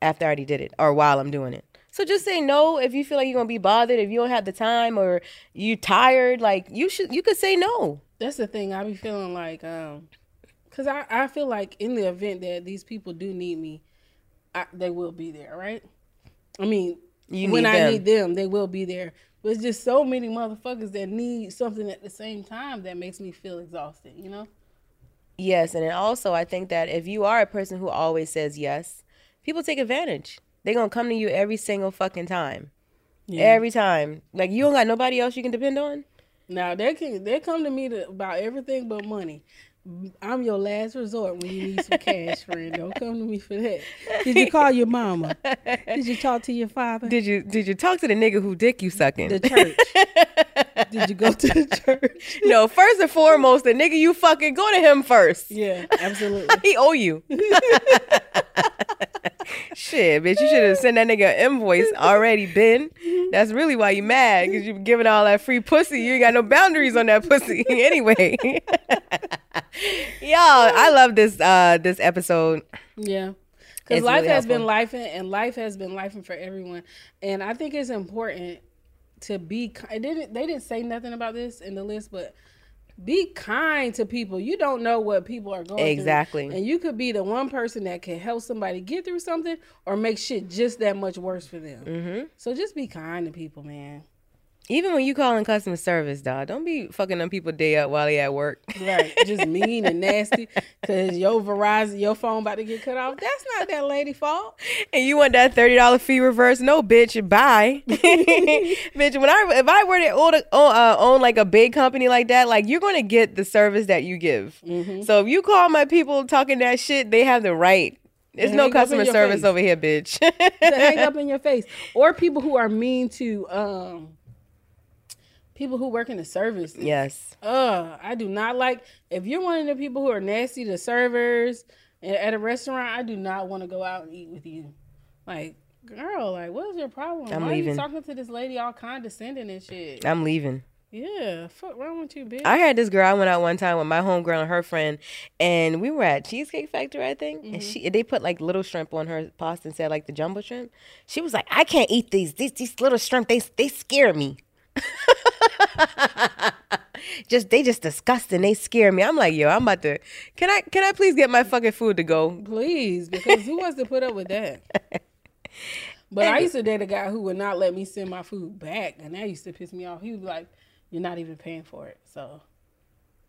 after I already did it or while I'm doing it. So just say no if you feel like you're gonna be bothered, if you don't have the time or you tired, like you should you could say no. That's the thing. I be feeling like, um, cause I, I feel like in the event that these people do need me, I, they will be there, right? I mean, You when need I them. need them, they will be there. But it's just so many motherfuckers that need something at the same time that makes me feel exhausted. You know? Yes, and also I think that if you are a person who always says yes, people take advantage. They're gonna come to you every single fucking time. Yeah. Every time. Like you don't got nobody else you can depend on? Now they can they come to me to, about everything but money. I'm your last resort when you need some cash, friend. Don't come to me for that. Did you call your mama? Did you talk to your father? Did you did you talk to the nigga who dick you sucking? The church. Did you go to the church? no, first and foremost, the nigga you fucking go to him first. Yeah, absolutely. (laughs) he owe you. (laughs) Shit, bitch, you should have sent that nigga an invoice already, been. (laughs) That's really why you mad, because you giving all that free pussy. You ain't got no boundaries on that pussy (laughs) anyway. (laughs) Y'all, I love this uh this episode. Yeah. Because life really has been helpful. life and life has been life for everyone. And I think it's important to be it didn't they didn't say nothing about this in the list, but be kind to people. You don't know what people are going through. Exactly. And you could be the one person that can help somebody get through something or make shit just that much worse for them. Mm-hmm. So just be kind to people, man. Even when you calling customer service, dog, don't be fucking them people day up while they at work. Right. Just (laughs) mean and nasty because your Verizon, your phone about to get cut off. That's not that lady fault. and you want that thirty dollar fee reverse? No, bitch, bye, (laughs) bitch. When I if I were to own, a- own, uh, own like a big company like that, like you're gonna get the service that you give. Mm-hmm. So if you call my people talking that shit, they have the right. There's no hang up in customer service face. over here, bitch. to hang (laughs) up in your face or people who are mean to um people who work in the service yes. uh i do not like if you're one of the people who are nasty to servers at a restaurant i do not want to go out and eat with you like girl like what's your problem I'm why are leaving. you talking to this lady all condescending and shit I'm leaving. yeah fuck wrong with you bitch I had this girl. I went out one time with my homegirl and her friend, and we were at Cheesecake Factory, I think. And she they put like little shrimp on her pasta and said like the jumbo shrimp. She was like, I can't eat these. These these little shrimp. They they scare me. (laughs) just they just disgusting. They scare me. I'm like, yo, I'm about to. Can I can I please get my fucking food to go? please because who wants to put up with that (laughs) but i used to date a guy who would not let me send my food back and that used to piss me off he was like you're not even paying for it so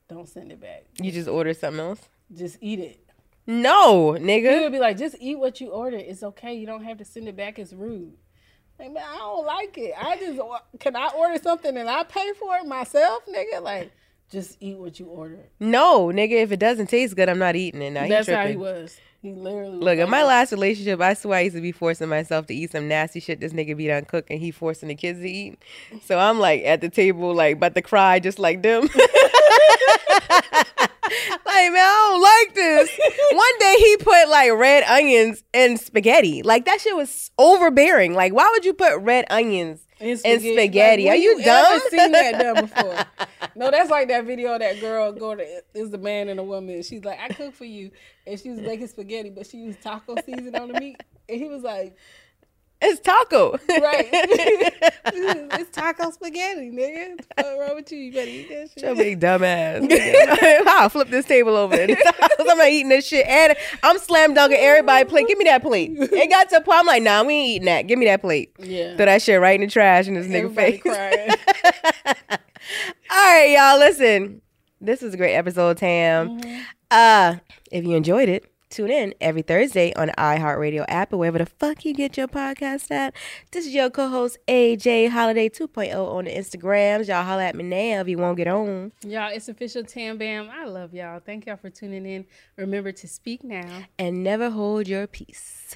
don't send it back You just order something else. just eat it No, nigga. he would be like just eat what you ordered it's okay you don't have to send it back it's rude like man i don't like it i just can i order something and i pay for it myself nigga like just eat what you ordered No, nigga. If it doesn't taste good, I'm not eating it. Now that's how he tripping. was he literally Look, in my last relationship, I swear I used to be forcing myself to eat some nasty shit this nigga be done cook and he forcing the kids to eat. So I'm like at the table, like about to cry just like them. (laughs) like, man, I don't like this. One day he put like red onions in spaghetti. Like that shit was overbearing. Like, why would you put red onions in spaghetti? Like, Are when you, dumb? Ever seen that done (laughs) before? no, that's like that video of that girl go to is the man and a woman. She's like, I cook for you, and she was making spaghetti, but she used taco season on the meat, and he was like, It's taco. right, (laughs) it's taco spaghetti, nigga. What's wrong with you? You better eat that shit. Your big dumbass. (laughs) I'll flip this table over. (laughs) I'm not eating this shit. And I'm slam dunking everybody plate. Give me that plate. It got to a point. I'm like, nah, we ain't eating that. Give me that plate. Yeah. Throw that shit right in the trash in this nigga Everybody face. crying. All right, y'all. Listen, this was a great episode, Tam. Uh, if you enjoyed it, tune in every Thursday on iHeartRadio app or wherever the fuck you get your podcast at. This is your co-host AJ Holiday 2.0 on the Instagrams. Y'all holla at me now if you won't get on. Y'all, it's official Tam Bam. I love y'all. Thank y'all for tuning in. Remember to speak now. And never hold your peace.